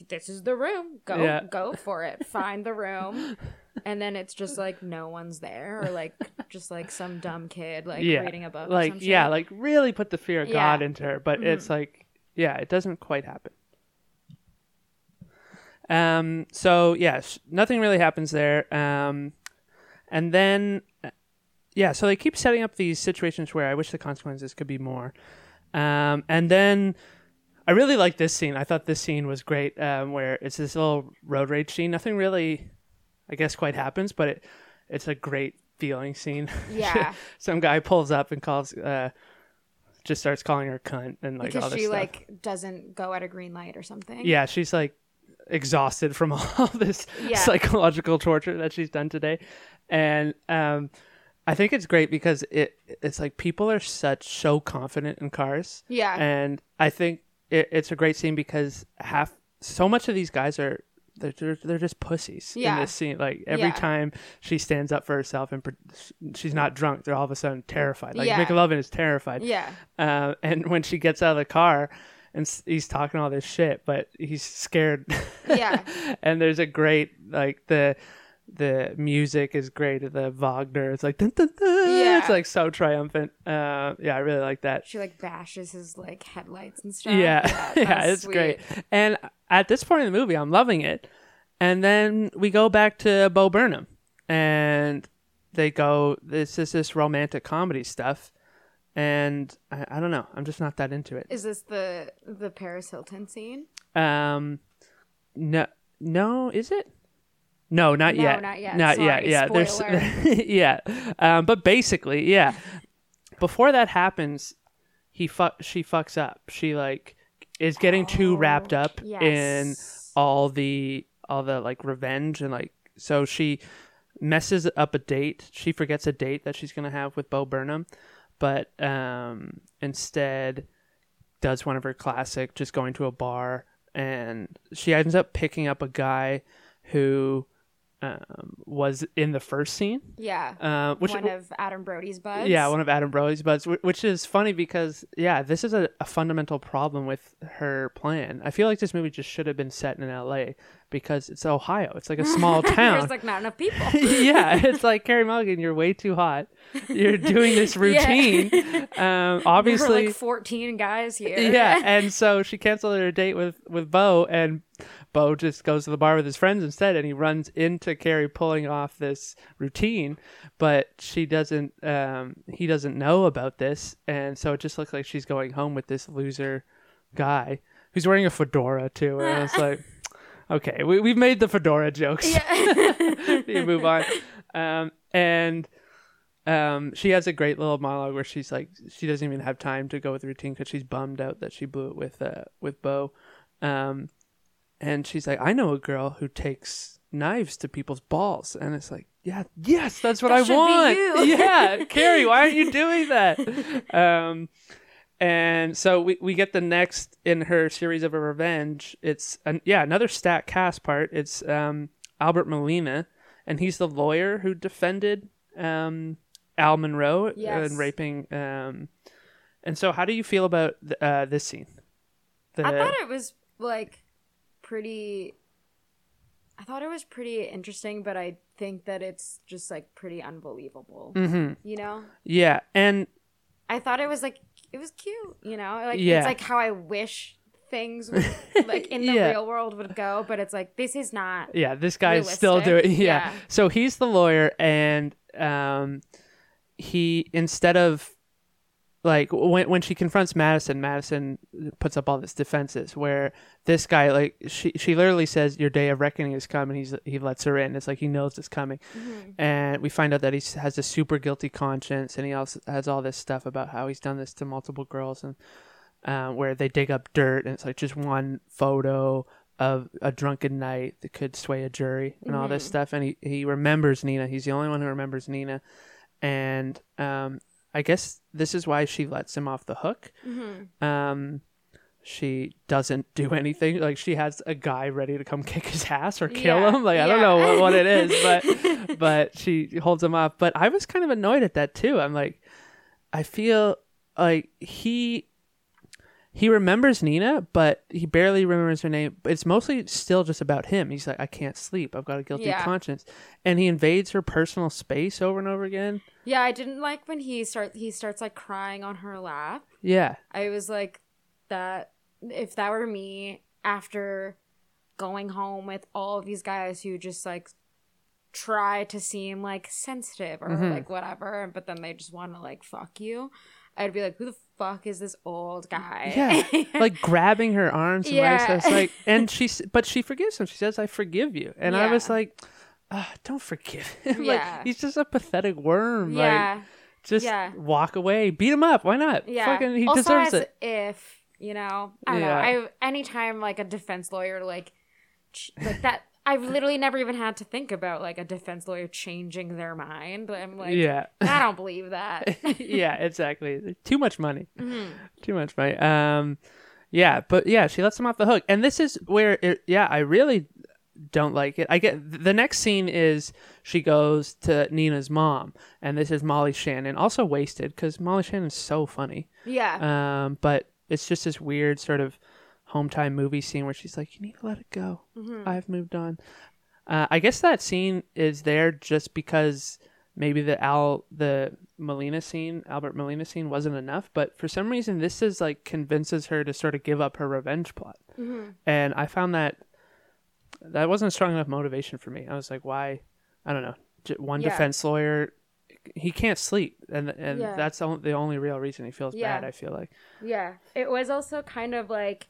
"This is the room. Go, Yeah. go for it. Find the room." And then it's just like no one's there, or like just like some dumb kid like yeah, reading a book. like yeah, like really put the fear of Yeah. Mm-hmm. God into her. But it's like, yeah, it doesn't quite happen. Um. So yes, nothing really happens there. Um, and then, uh, yeah. So they keep setting up these situations where I wish the consequences could be more. Um. And then. I really like this scene. I thought this scene was great, um, where it's this little road rage scene. Nothing really, I guess, quite happens, but it it's a great feeling scene. Yeah. Some guy pulls up and calls, uh, just starts calling her cunt and like all because this she stuff. like doesn't go at a green light or something. yeah, she's like exhausted from all this Yeah. psychological torture that she's done today, and um, I think it's great because it it's like people are such so confident in cars, Yeah. and I think it, it's a great scene because half so much of these guys are. They're, they're, they're just pussies in this scene. Like every Yeah. time she stands up for herself and pre- she's not drunk, they're all of a sudden terrified. Like Yeah. McLovin is terrified. yeah. Uh, and when she gets out of the car and s- he's talking all this shit, but he's scared. Yeah. and there's a great like the the music is great. The Wagner, it's like dun, dun, dun. Yeah. it's like so triumphant. Uh, yeah, I really like that. She like bashes his like headlights and stuff. Yeah, yeah, that's it's sweet. great. And at this point in the movie, I'm loving it. And then we go back to Bo Burnham, and they go. This is this romantic comedy stuff, and I, I don't know. I'm just not that into it. Is this the the Paris Hilton scene? Um, no, no, is it? No, not No, yet. not yet. Not yet. Sorry, Yeah, there's yeah. Um, but basically, yeah. Before that happens, he fuck. She fucks up. She like is getting too wrapped up in Oh, all the all the like revenge and like so she messes up a date. She forgets a date that she's gonna have with Bo Burnham, but um, instead does one of her classic, just going to a bar, and she ends up picking up a guy who um, was in the first scene, Yeah. uh, which one of Adam Brody's buds. yeah, one of Adam Brody's buds, which is funny because yeah, this is a, a fundamental problem with her plan. I feel like this movie just should have been set in L.A. because it's Ohio. It's like a small town. There's like not enough people. yeah, it's like Carey Mulligan. You're way too hot. You're doing this routine. Um, There were obviously, like 14 guys here. yeah, and so she canceled her date with with Bo, and Bo just goes to the bar with his friends instead, and he runs into Carey pulling off this routine, but she doesn't. Um, he doesn't know about this, and so it just looks like she's going home with this loser guy who's wearing a fedora too, and it's like. Okay, we, we've made the fedora jokes. Yeah. you move on. Um, and um, she has a great little monologue where she's like, she doesn't even have time to go with the routine because she's bummed out that she blew it with uh, with Bo. Um, and she's like, I know a girl who takes knives to people's balls, and it's like, yeah, yes, that's what That I want. yeah, Carey, why aren't you doing that? Um, and so we, we get the next in her series of a revenge. It's an, yeah another stat cast part. It's um, Alfred Molina, and he's the lawyer who defended um, Al Monroe Yes. and raping. Um, and so, how do you feel about th- uh, this scene? The, I thought it was like pretty. I thought it was pretty interesting, but I think that it's just like pretty unbelievable. Mhm. You know, yeah, and I thought it was like it was cute. You know, like Yeah. it's like how I wish things would, like in the Yeah. real world would go, but it's like this is not. yeah, this guy is still doing. Yeah. yeah. so he's the lawyer, and um, he instead of like when when she confronts Madison, Madison puts up all this defenses where this guy like she she literally says your day of reckoning is coming. And he's he lets her in. It's like he knows it's coming, and we find out that he has a super guilty conscience, and he also has all this stuff about how he's done this to multiple girls, and uh, where they dig up dirt, and it's like just one photo of a drunken night that could sway a jury and all this stuff. And he, he remembers Nina. He's the only one who remembers Nina. And um, I guess this is why she lets him off the hook. Um, she doesn't do anything. Like she has a guy ready to come kick his ass or kill Yeah, him. Like I don't know what, what it is, but but she holds him off. But I was kind of annoyed at that too. I'm like, I feel like he he remembers Nina, but he barely remembers her name. It's mostly still just about him. He's like, I can't sleep. I've got a guilty Yeah. conscience, and he invades her personal space over and over again. Yeah, I didn't like when he start he starts like crying on her lap. Yeah, I was like that if that were me after going home with all of these guys who just like try to seem like sensitive or Mm-hmm. like whatever, but then they just want to like fuck you. I'd be like, who the fuck is this old guy? yeah, like grabbing her arms and Yeah. yeah. like, and she, but she forgives him. She says, "I forgive you," and I was like, uh, "Don't forgive him. Yeah. like, he's just a pathetic worm. yeah, Like, just Yeah. walk away, beat him up. Why not? yeah. Fucking, he also, deserves as it. If you know, I don't Yeah. know. I anytime like a defense lawyer like like that. I've literally never even had to think about like a defense lawyer changing their mind. I'm like, yeah. I don't believe that. yeah, exactly. Too much money. Too much money. Um, yeah, but yeah, she lets him off the hook, and this is where, it, yeah, I really don't like it. I get the next scene is she goes to Nina's mom, and this is Molly Shannon, also wasted because Molly Shannon's so funny. yeah. Um, but it's just this weird sort of home time movie scene where she's like, "You need to let it go. I've moved on." Uh, I guess that scene is there just because maybe the Al the Molina scene, Alfred Molina scene, wasn't enough. But for some reason, this is like convinces her to sort of give up her revenge plot, and I found that that wasn't a strong enough motivation for me. I was like, why? I don't know. One Yeah. defense lawyer, he can't sleep, and and Yeah. that's the the only real reason he feels Yeah. bad. I feel like. Yeah. It was also kind of like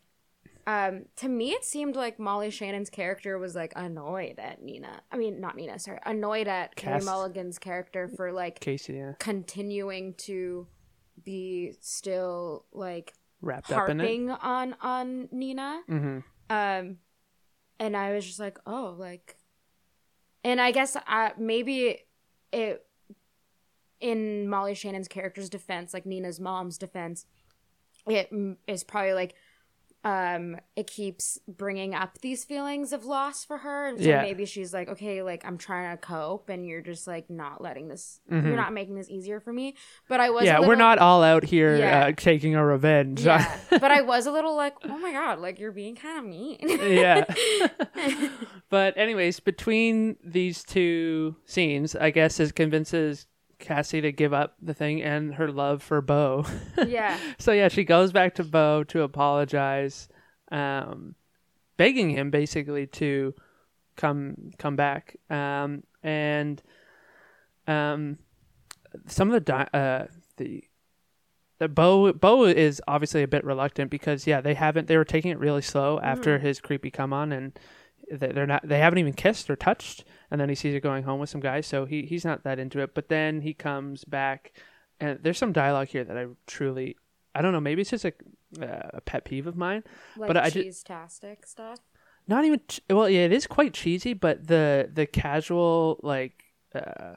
um to me it seemed like Molly Shannon's character was like annoyed at Nina. I mean not Nina, sorry. Annoyed at Cass. Mulligan's character for like Casey, yeah, continuing to be still like wrapped up in it. harping on on Nina. hmm Um and I was just like, "Oh, like and I guess I maybe it in Molly Shannon's character's defense, like Nina's mom's defense, it is probably like um it keeps bringing up these feelings of loss for her and so Yeah. maybe she's like okay like i'm trying to cope and you're just like not letting this Mhm. you're not making this easier for me but i was Yeah, we're not all out here Yeah. uh, taking a revenge. yeah but i was a little like oh my god like you're being kind of mean yeah. but anyways, between these two scenes, I guess it convinces Cassie to give up the thing and her love for Bo. yeah so yeah, she goes back to Bo to apologize, um, begging him basically to come come back. Um, and um, some of the di- uh, the the Bo Bo is obviously a bit reluctant because yeah they haven't they were taking it really slow after his creepy come on and they're not they haven't even kissed or touched and then he sees her going home with some guys so he he's not that into it. But then he comes back and there's some dialogue here that I truly I don't know maybe it's just a uh, a pet peeve of mine like But I just tastic stuff? Not even well yeah it is quite cheesy but the the casual like uh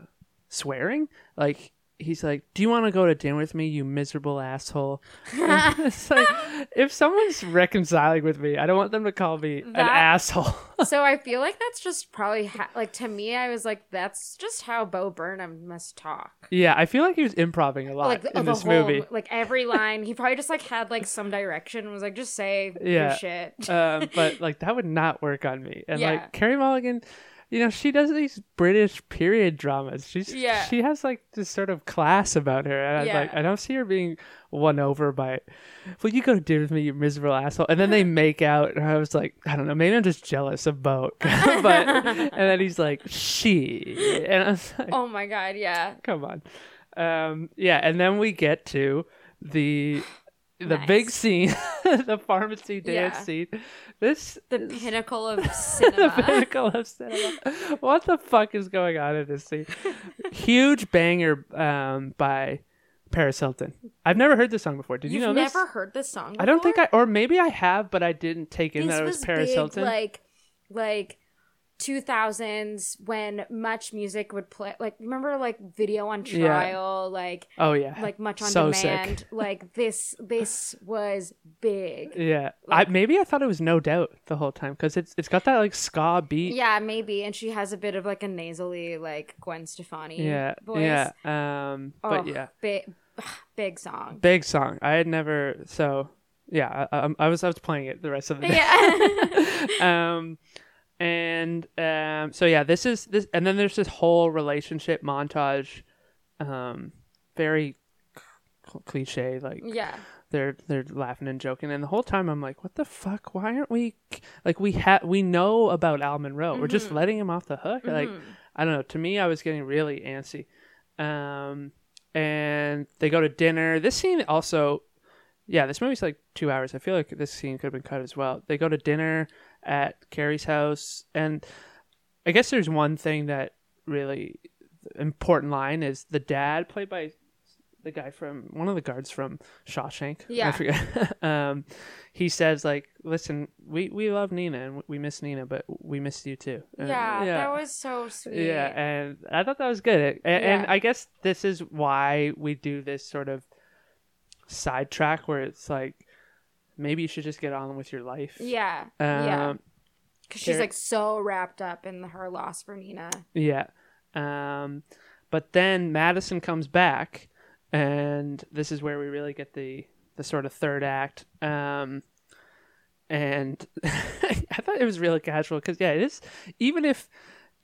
swearing like he's like do you want to go to dinner with me you miserable asshole it's like if someone's reconciling with me i don't want them to call me an asshole so i feel like that's just probably ha- like to me i was like that's just how bo burnham must talk yeah i feel like he was improvising a lot like in this whole movie like every line he probably just like had like some direction and was like just say Yeah. your shit um, but like that would not work on me. And Yeah. like Carey Mulligan, you know, she does these British period dramas. She's Yeah. she has like this sort of class about her, and I Yeah. like I don't see her being won over by. Well, you go to dinner with me, you miserable asshole, and then they make out, and I was like, I don't know, maybe I'm just jealous of Bo, but and then he's like she, and I was like, oh my god yeah come on, um, yeah, and then we get to the. The Nice. big scene, the pharmacy dance Yeah. scene. This the is- pinnacle of cinema. the pinnacle of cinema. What the fuck is going on in this scene? Huge banger um, by Paris Hilton. I've never heard this song before. Did you've you know this? never heard this song I don't think? I, or maybe I have, but I didn't take in this that it was, was Paris big, Hilton. like like 2000s when much music would play like remember like video on Yeah. trial like oh yeah, like much on so demand sick. like this this was big Yeah, I maybe I thought it was No Doubt the whole time because it's it's got that like ska beat. yeah maybe and she has a bit of like a nasally like gwen stefani yeah, voice yeah. Um, but Oh, yeah, big big song big song. I had never so yeah. I, I, I was I was playing it the rest of the day. yeah um and um so yeah this is this and then there's this whole relationship montage um very cl- cliche like yeah. they're they're laughing and joking. And the whole time i'm like what the fuck? Why aren't we like we have we know about al monroe we're just letting him off the hook. Like i don't know. To me i was getting really antsy. Um and they go to dinner. This scene also yeah, this movie's like two hours. I feel like this scene could have been cut as well. They go to dinner at Carey's house, and I guess there's one thing that really important line is the dad, played by the guy from one of the guards from Shawshank. Yeah, I forget. um, he says like, "Listen, we we love Nina and we miss Nina, but we miss you too." Uh, yeah, that was so sweet. yeah, and I thought that was good. And, Yeah. I guess this is why we do this sort of sidetrack where it's like maybe you should just get on with your life. yeah, yeah. Um, Because she's like so wrapped up in her loss for Nina. Yeah. Um, but then Madison comes back, and this is where we really get the the sort of third act. Um, and I thought it was really casual because yeah, it is. Even if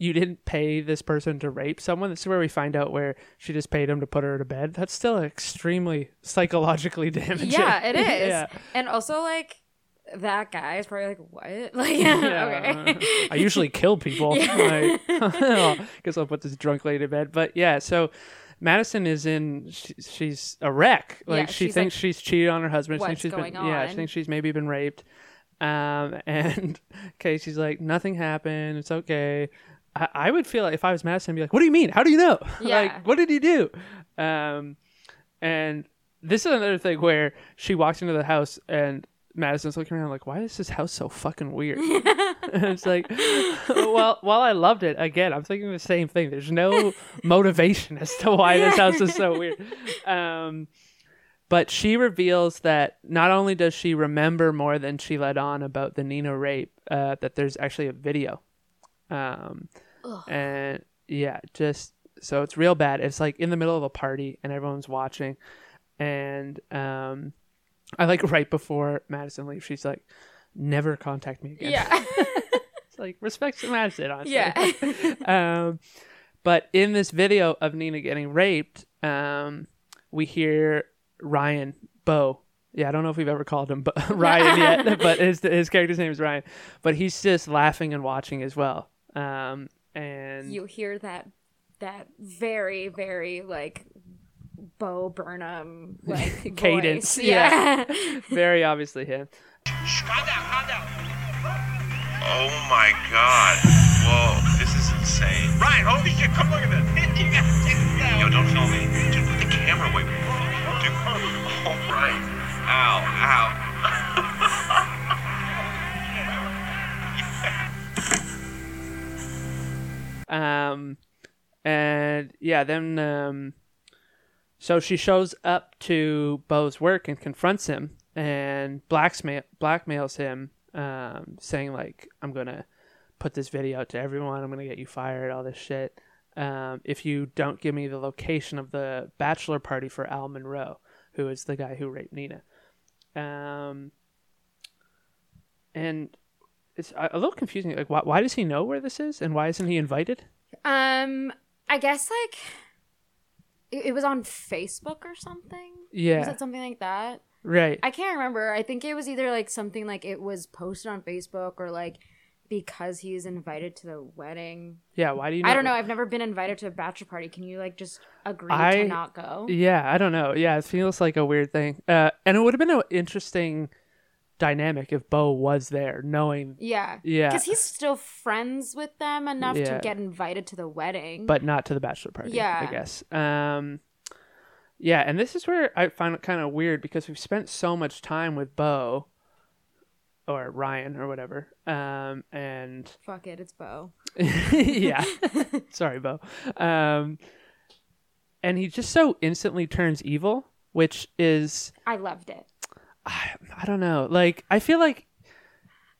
you didn't pay this person to rape someone, this is where we find out where she just paid him to put her to bed. That's still extremely psychologically damaging. Yeah, it is. yeah. And also like that guy is probably like, what? Like, Yeah. okay. I usually kill people. Yeah. Like, guess I'll put this drunk lady to bed. But yeah, so Madison is in. She, she's a wreck. Like Yeah, she thinks like, she's cheated on her husband. She "What's thinks she's going been. Yeah, she thinks she's maybe been raped. Um, and Casey's like, nothing happened. It's okay. I, I would feel like if I was Madison, I'd be like, what do you mean? How do you know? Yeah. like, what did he do? Um, and this is another thing where she walks into the house and Madison's looking around like, why is this house so fucking weird? and it's like, well, while I loved it, again, I'm thinking the same thing. There's no motivation as to why this house is so weird. Um, but she reveals that not only does she remember more than she let on about the Nina rape, uh, that there's actually a video. Um, and yeah, just so it's real bad. It's like in the middle of a party and everyone's watching, and um, I like right before Madison leaves, she's like, "Never contact me again." yeah. it's like respect to Madison, honestly. yeah. um, but in this video of Nina getting raped, um, we hear Ryan Bo. Yeah, I don't know if we've ever called him Bo- Ryan yet, but his his character's name is Ryan. But he's just laughing and watching as well. Um, and you hear that that very very like Bo Burnham like Cadence, yeah. yeah. very obviously him. Oh my god. Whoa, this is insane. Ryan, holy shit, come look at this. you gotta check this out. Yo, don't film me. Dude, put the camera away. Dude, oh, Ryan. Ow, ow. Um, and yeah, then um, so she shows up to Bo's work and confronts him and blackmail blackmails him, um, saying like, "I'm gonna put this video out to everyone. I'm gonna get you fired. All this shit. Um, if you don't give me the location of the bachelor party for Al Monroe, who is the guy who raped Nina." Um, and it's a little confusing. Like, why, why does he know where this is, and why isn't he invited? Um, I guess like it, it was on Facebook or something. Yeah. was it something like that? Right. I can't remember. I think it was either like something like it was posted on Facebook or like because he's invited to the wedding. yeah. Why do you? I don't know. I've never been invited to a bachelor party. Can you like just agree I- to not go? Yeah, I don't know. Yeah, it feels like a weird thing. Uh, and it would have been an interesting dynamic if Bo was there, knowing, Yeah. Yeah. Because he's still friends with them enough Yeah. to get invited to the wedding. but not to the bachelor party. Yeah. I guess. Um, yeah, and this is where I find it kind of weird because we've spent so much time with Bo or Ryan or whatever. Um, and fuck it, it's Bo. yeah. Sorry, Bo. Um, and he just so instantly turns evil, which is I loved it. I, I don't know. Like I feel like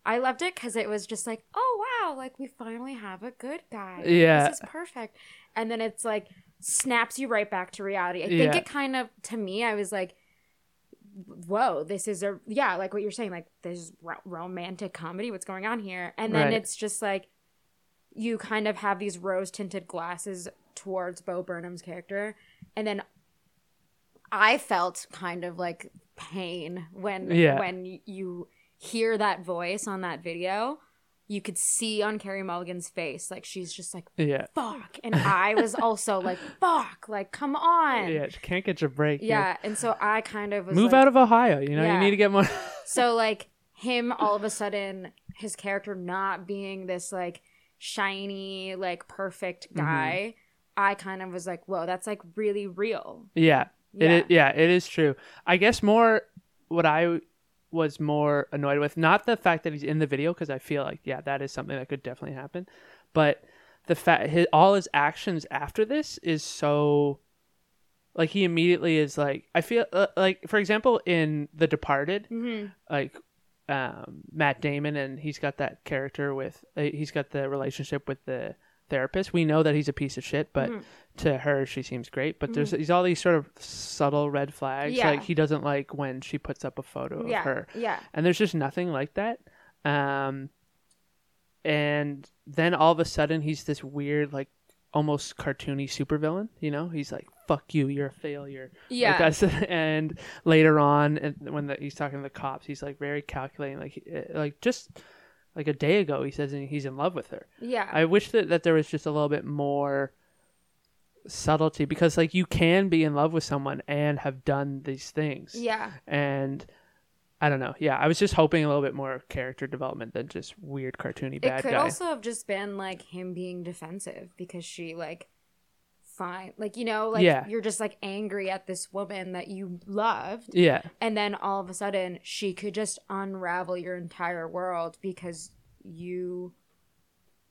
I loved it because it was just like, oh wow, like we finally have a good guy. Yeah. this is perfect. And then it's like snaps you right back to reality. I Yeah. think it kind of to me, I was like, whoa, this is a yeah, like what you're saying, like this ro- romantic comedy. What's going on here? And then Right. it's just like you kind of have these rose tinted glasses towards Bo Burnham's character, and then I felt kind of like pain when Yeah. when you hear that voice on that video. You could see on Carey Mulligan's face, like she's just like yeah, fuck, and I was also like fuck, like come on, yeah. Can't get your break. yeah. And so I kind of was Move like- out of Ohio. You know, Yeah. you need to get more. so like him all of a sudden his character not being this like shiny like perfect Mm-hmm. guy i kind of was like whoa that's like really real yeah, It Yeah. is, yeah, it is true. I guess more what I was more annoyed with, not the fact that he's in the video, because I feel like yeah, that is something that could definitely happen, but the fact his all his actions after this is so. Like he immediately is like I feel uh, like for example in The Departed, like um, Matt Damon and he's got that character with uh, he's got the relationship with the therapist. We know that he's a piece of shit, but to her she seems great. But there's he's all these sort of subtle red flags. Yeah. Like he doesn't like when she puts up a photo Yeah. of her, Yeah. and there's just nothing like that. Um, and then all of a sudden he's this weird like almost cartoony supervillain. You know, he's like "fuck you, you're a failure." Like, Yeah. that's, and later on, and when the, he's talking to the cops, he's like very calculating. Like, uh, like just like a day ago, he says he's in love with her. Yeah. I wish that, that there was just a little bit more subtlety because like you can be in love with someone and have done these things. yeah. And I don't know. Yeah, I was just hoping a little bit more character development than just weird cartoony It could guy. also have just been like him being defensive because she like fine like you know like Yeah. you're just like angry at this woman that you loved yeah. and then all of a sudden she could just unravel your entire world because you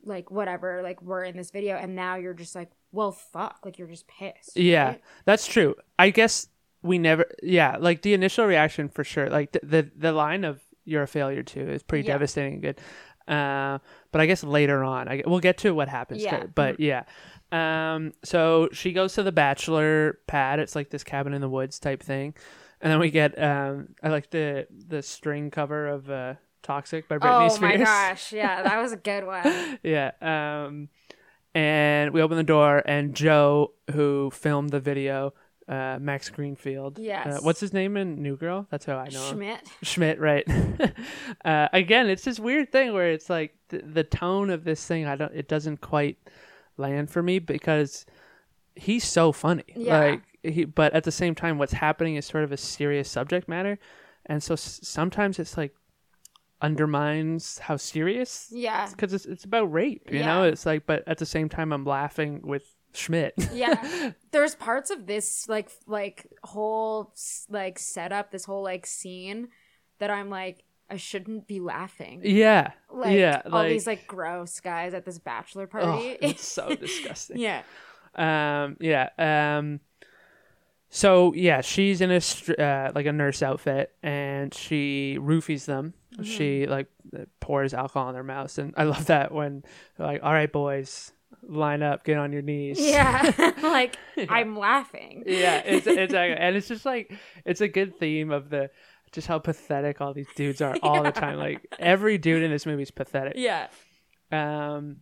like whatever like were in this video and now you're just like well fuck like you're just pissed Yeah, right? that's true. I guess we never. Yeah, like the initial reaction for sure. Like the the, the line of "you're a failure" too is pretty Yeah. devastating and good. Uh, but I guess later on, I, we'll get to what happens. Yeah. but yeah. Um, so she goes to the bachelor pad. It's like this cabin in the woods type thing, and then we get. Um, I like the the string cover of uh, "Toxic" by Britney oh Spears. my gosh yeah that was a good one yeah. Um, and we open the door, and Joe, who filmed the video, uh, Max Greenfield. Yes. Uh, what's his name in New Girl? That's how I know him. schmidt Schmidt, right? uh, again, it's this weird thing where it's like the, the tone of this thing. I don't. It doesn't quite land for me because he's so funny. Yeah. Like he, but at the same time, what's happening is sort of a serious subject matter, and so s- sometimes it's like undermines how serious yeah. because it's, it's about rape you know? It's like but at the same time i'm laughing with schmidt. Yeah. There's parts of this like like whole like setup this whole like scene that i'm like i shouldn't be laughing. Yeah like yeah all these like gross guys at this bachelor oh, party. it's so disgusting. Yeah. Um yeah um so yeah she's in a str- uh, like a nurse outfit and she roofies them. Mm-hmm. she like pours alcohol in their mouths and i love that when they're like all right boys line up get on your knees. Yeah like i'm laughing. Yeah, it's it's and it's just like it's a good theme of the just how pathetic all these dudes are all the time. Like every dude in this movie is pathetic. yeah Um,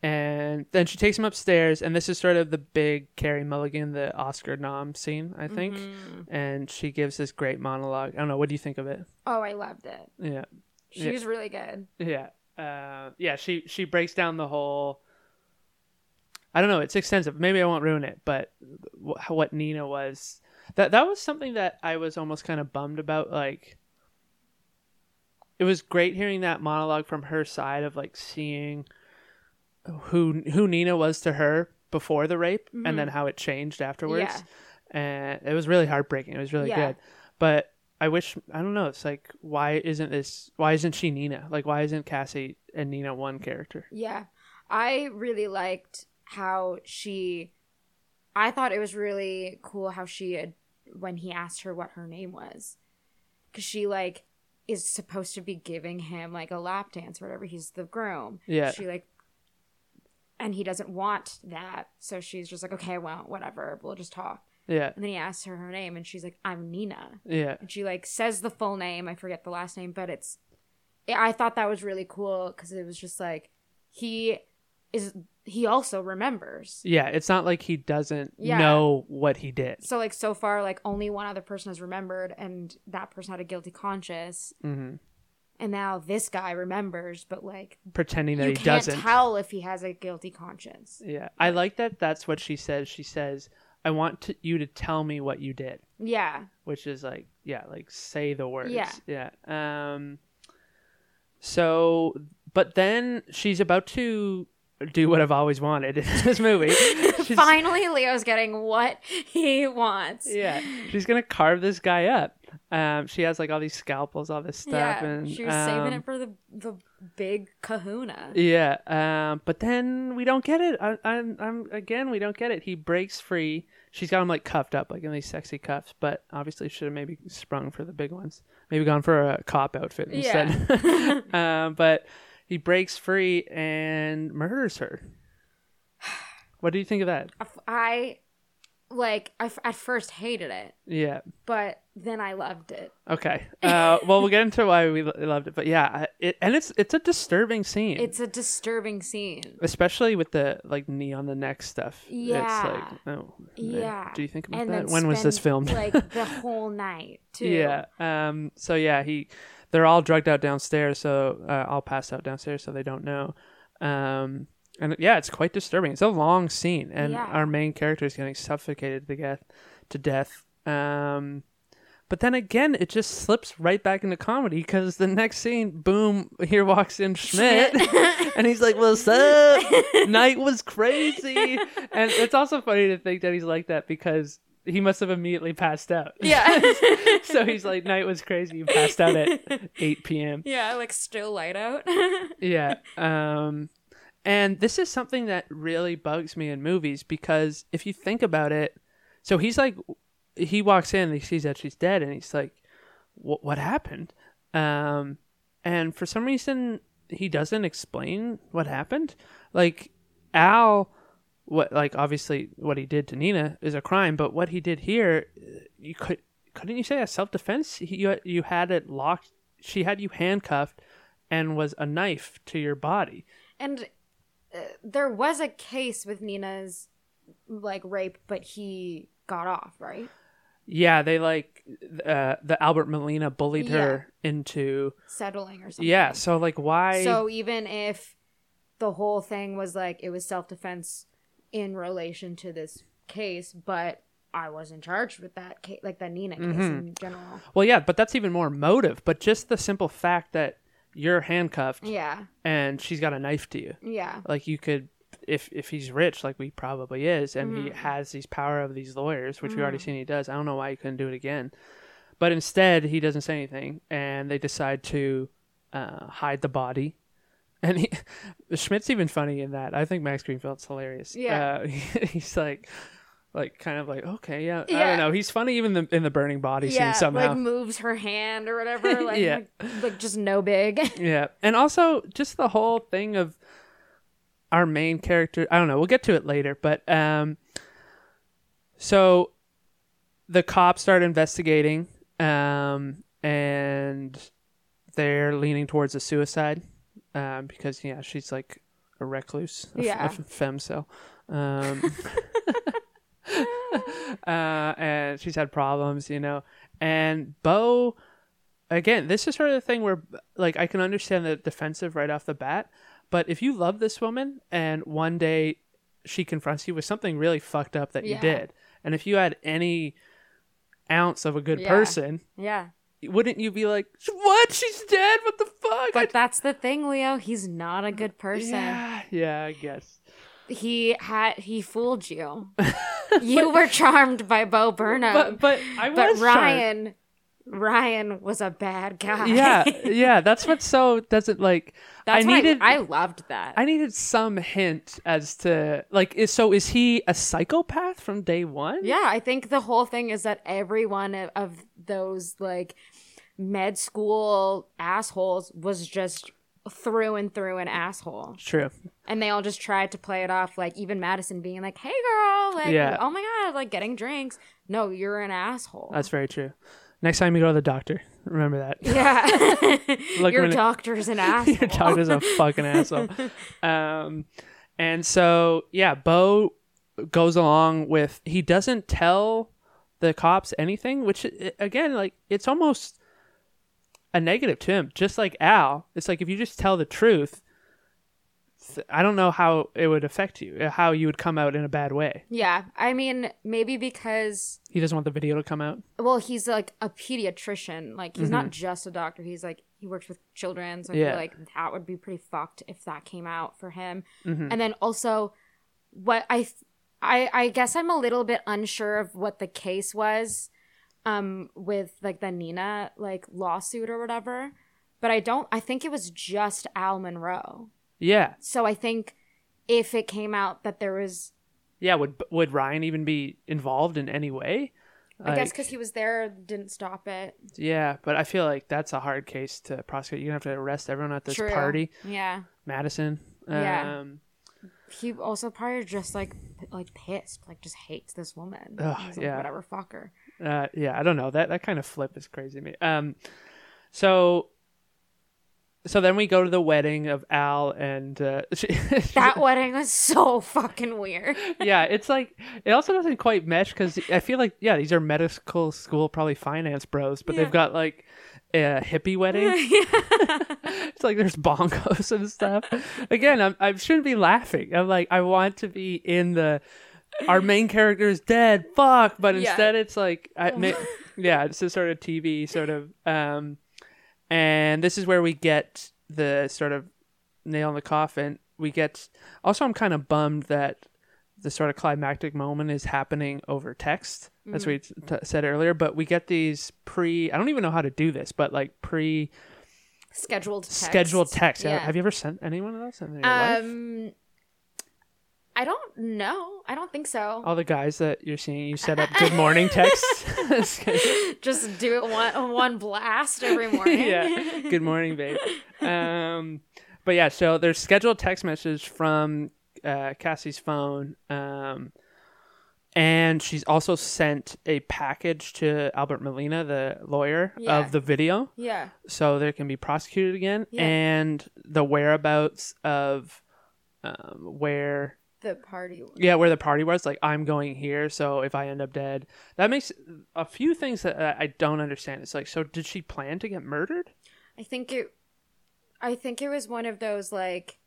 and then she takes him upstairs, and this is sort of the big Carey Mulligan, the Oscar nom scene, I think. And she gives this great monologue. I don't know. What do you think of it? oh i loved it Yeah, she Yeah. was really good yeah, uh, yeah. She she breaks down the whole. I don't know. It's extensive. Maybe I won't ruin it, but wh- what Nina was that that was something that I was almost kind of bummed about. Like, it was great hearing that monologue from her side of like seeing who who Nina was to her before the rape, and then mm-hmm. how it changed afterwards. Yeah. And it was really heartbreaking. It was really Yeah. good, but I wish I don't know. It's like why isn't this? Why isn't she Nina? Like why isn't Cassie and Nina one character? Yeah. I really liked how she I thought it was really cool how she had when he asked her what her name was. Cuz she like is supposed to be giving him like a lap dance or whatever. He's the groom. Yeah. She like and he doesn't want that. So she's just like, "Okay, well, whatever. We'll just talk." Yeah, And then he asks her her name and she's like, "I'm Nina." yeah, and she like says the full name i forget the last name but it's i thought that was really cool because it was just like he is he also remembers yeah. It's not like he doesn't Yeah. know what he did. so like so far like only one other person has remembered and that person had a guilty conscience hmm and now this guy remembers but like Pretending that he can't doesn't. tell if he has a guilty conscience Yeah, I like that. That's what she says. She says, "I want to, you to tell me what you did," yeah which is like, yeah, like say the words. Yeah. yeah. Um. So, but then she's about to do what I've always wanted in this movie. Finally, Leo's getting what he wants. yeah, she's gonna carve this guy up. Um, she has like all these scalpels, all this stuff, Yeah, and she was saving um, it for the the big Kahuna. Yeah, um, but then we don't get it. I, I'm, I'm again, we don't get it. He breaks free. She's got him like cuffed up, like in these sexy cuffs. But obviously, should have maybe sprung for the big ones. Maybe gone for a cop outfit instead. um, but he breaks free and murders her. What do you think of that? I like I f- at first hated it, Yeah. but then I loved it. Okay. Uh, well, we'll get into why we lo- loved it, but yeah, it, and it's it's a disturbing scene. It's a disturbing scene. especially with the like knee on the neck stuff. Yeah. It's like, oh. Yeah. Do you think about and that? When was this filmed? like the whole night too. yeah. Um. So yeah, he, they're all drugged out downstairs. So uh, all passed out downstairs, so they don't know. Um. And yeah, it's quite disturbing. It's a long scene, and Yeah. our main character is getting suffocated to death. To death. Um. But then again, it just slips right back into comedy because the next scene, boom, here walks in Schmidt, and he's like, "What's up? Night was crazy." And it's also funny to think that he's like that because he must have immediately passed out. Yeah. so he's like, "Night was crazy." You passed out at 8 p.m. yeah, like still light out. Yeah. Um, and this is something that really bugs me in movies because if you think about it, so he's like, he walks in, and he sees that she's dead, and he's like, "What? What happened?" Um, and for some reason, he doesn't explain what happened. Like Al, what like obviously what he did to Nina is a crime, but what he did here, you could couldn't you say a self defense? You you had it locked. She had you handcuffed and was a knife to your body. and uh, there was a case with Nina's like rape, but he got off, right? Yeah, they like uh, the Alfred Molina bullied her into Settling or something. yeah. So like why? So even if the whole thing was like it was self defense in relation to this case, but I wasn't charged with that case, like the Nina case Mm-hmm. in general. well, yeah, but that's even more motive. But just the simple fact that you're handcuffed Yeah, and she's got a knife to you, yeah, like you could. If, if he's rich, like we probably is, and Mm-hmm. he has these power of these lawyers, which we already seen he does, I don't know why he couldn't do it again. But instead, he doesn't say anything, and they decide to uh, hide the body. And he, Schmidt's even funny in that. I think Max Greenfield's hilarious. Yeah. uh, he's like, like kind of like okay, yeah, I don't know. He's funny even the, in the burning body yeah. scene somehow. Like moves her hand or whatever. Like, Yeah. like, like just no big. Yeah, and also just the whole thing of our main character. I don't know. We'll get to it later, but um, so the cops start investigating, um, and they're leaning towards a suicide, um, because yeah, she's like a recluse, a, f- Yeah. a f- femcel. Um, uh, and she's had problems, you know. And Bo, again, this is sort of the thing where, like, I can understand the defensive right off the bat, but if you love this woman and one day she confronts you with something really fucked up that you Yeah. did, and if you had any ounce of a good Yeah. person, yeah. Wouldn't you be like, "What? She's dead? What the fuck?" But that's the thing, Leo. He's not a good person. yeah, yeah, I guess. He had he fooled you. you were charmed by Bo Burnham. But but I but was charmed. Ryan Ryan was a bad guy. yeah, yeah. That's what so doesn't like. That's I needed. I, loved that. I needed some hint as to like. Is so? Is he a psychopath from day one? yeah, I think the whole thing is that everyone of those like med school assholes was just through and through an asshole. True. And they all just tried to play it off like even Madison being like, "Hey girl, like Yeah. oh my god, like getting drinks." No, you're an asshole. That's very true. Next time you go to the doctor, remember that. yeah. Look, your doctor's an asshole. Your doctor's a fucking asshole. Um, and so yeah, Bo goes along with. He doesn't tell the cops anything, which again, like it's almost a negative to him. Just like Al, it's like if you just tell the truth, I don't know how it would affect you, uh, how you would come out in a bad way. Yeah, I mean, maybe because He doesn't want the video to come out. well, he's like a pediatrician. Like he's not just a doctor. He's like he works with children, so Mm-hmm. Yeah. like that would be pretty fucked if that came out for him. Mm-hmm. And then also, what I th- I I guess I'm a little bit unsure of what the case was um with like the Nina like lawsuit or whatever. But I don't I think it was just Al Monroe. Yeah, So I think if it came out that there was yeah. Would would Ryan even be involved in any way? I guess because he was there, didn't stop it. yeah, but I feel like that's a hard case to prosecute. You're gonna have to arrest everyone at this True. party, Yeah. Madison. Yeah. He also probably just like like pissed, like just hates this woman. Like, yeah. Whatever, fuck her. uh, yeah, I don't know. That that kind of flip is crazy to me. Um, so, so then we go to the wedding of Al and uh, she, That wedding was so fucking weird. yeah, it's like it also doesn't quite mesh because I feel like yeah, these are medical school probably finance bros, but Yeah. they've got like a hippie wedding. it's like there's bongos and stuff. Again, I'm, I shouldn't be laughing. I'm like I want to be in the our main character is dead. Fuck, but Yeah. instead it's like I, ma- yeah, it's a sort of TV sort of um, and this is where we get the sort of nail in the coffin. We get also I'm kind of bummed that the sort of climactic moment is happening over text, as we t- said earlier. But we get these pre. I don't even know how to do this, but like pre Scheduled text. scheduled text. Yeah. Have you ever sent anyone of those in your life? Um, I don't know. I don't think so. All the guys that you're seeing, you set up good morning texts. Just do it one one blast every morning. yeah. Good morning, babe. Um, but yeah, so there's scheduled text message from uh, Cassie's phone. Um, and she's also sent a package to Alfred Molina, the lawyer Yeah. of the video, yeah. so they can be prosecuted again. Yeah. And the whereabouts of um, where The party. yeah, where the party was, like I'm going here, so if I end up dead, that makes a few things that I I don't understand. It's like, so did she plan to get murdered? I think it. I think it was one of those like,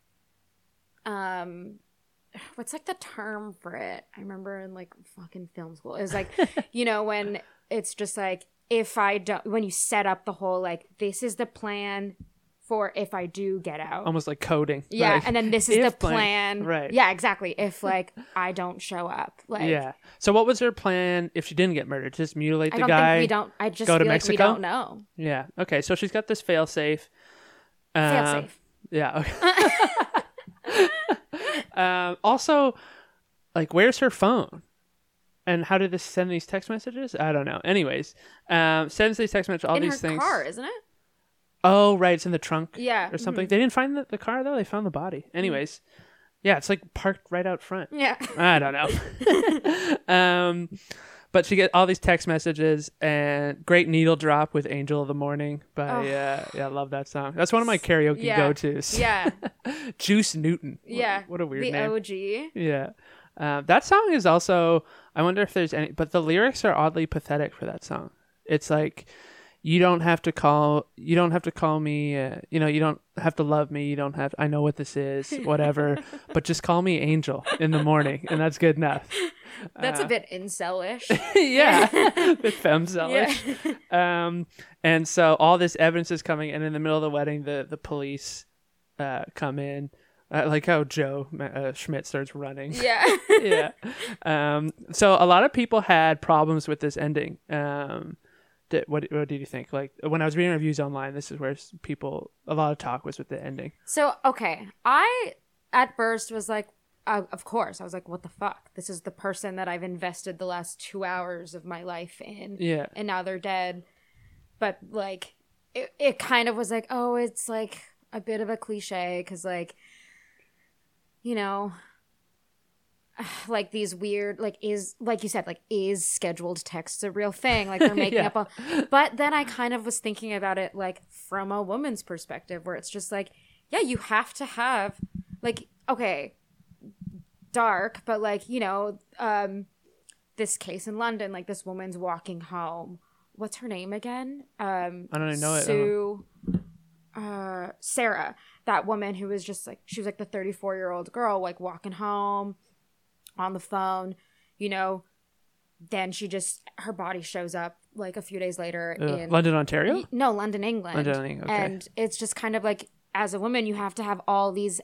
um, what's like the term for it? I remember in like fucking film school. It was like, you know, when it's just like if I don't, when you set up the whole like this is the plan for if I do get out. Almost like coding. yeah, Like, and then this is if the plan. Right. Yeah, exactly. If like I don't show up, like yeah. So what was her plan if she didn't get murdered? Just mutilate I the don't guy. think we don't. I just go to feel like we Mexico? don't know. Yeah. Okay. So she's got this fail safe. Fail safe. Yeah. Okay. um, also, like, where's her phone? And how did this send these text messages? I don't know. Anyways, um, sends these text messages, all In these her things. car, isn't it? Oh, right. It's in the trunk. Yeah. Or something. They didn't find the, the car, though. They found the body. Anyways, yeah, it's like parked right out front. Yeah. I don't know. um, but she get all these text messages and great needle drop with "Angel of the Morning" But Oh. uh, yeah, I love that song. That's one of my karaoke Yeah. go tos. Yeah. Juice Newton. What- Yeah. what, a weird the name. The OG. Yeah, uh, that song is also. I wonder if there's any, but the lyrics are oddly pathetic for that song. It's like. You don't have to call. You don't have to call me. Uh, you know. You don't have to love me. You don't have. I know what this is. Whatever. but just call me Angel in the morning, and that's good enough. That's Uh, a bit incelish. yeah, bit femcelish. Um, and so all this evidence is coming, and in the middle of the wedding, the the police uh, come in. I like how Joe uh, Schmidt starts running. yeah. yeah. Um, so a lot of people had problems with this ending. Um, did, what what did you think? Like when I was reading reviews online, this is where people a lot of talk was with the ending. So, okay. I at first was like, uh, of course. I was like, what the fuck? This is the person that I've invested the last two hours of my life in. Yeah. And now they're dead. But, like, it, it kind of was like, oh, it's like a bit of a cliche because, like, you know, like these weird, like, is, like you said, like, is scheduled texts a real thing? Like, they're making Yeah. up a. But then I kind of was thinking about it, like, from a woman's perspective, where it's just like, yeah, you have to have, like, okay, dark, but like, you know, um, this case in London, like, this woman's walking home. What's her name again? Um, I don't know it. I don't Sue, uh, Sarah, that woman who was just like, she was like the 34 year old girl, like, walking home on the phone, you know. Then she just, her body shows up like a few days later Uh, in London, Ontario. no, London, England. London, England, okay. And it's just kind of like, as a woman, you have to have all these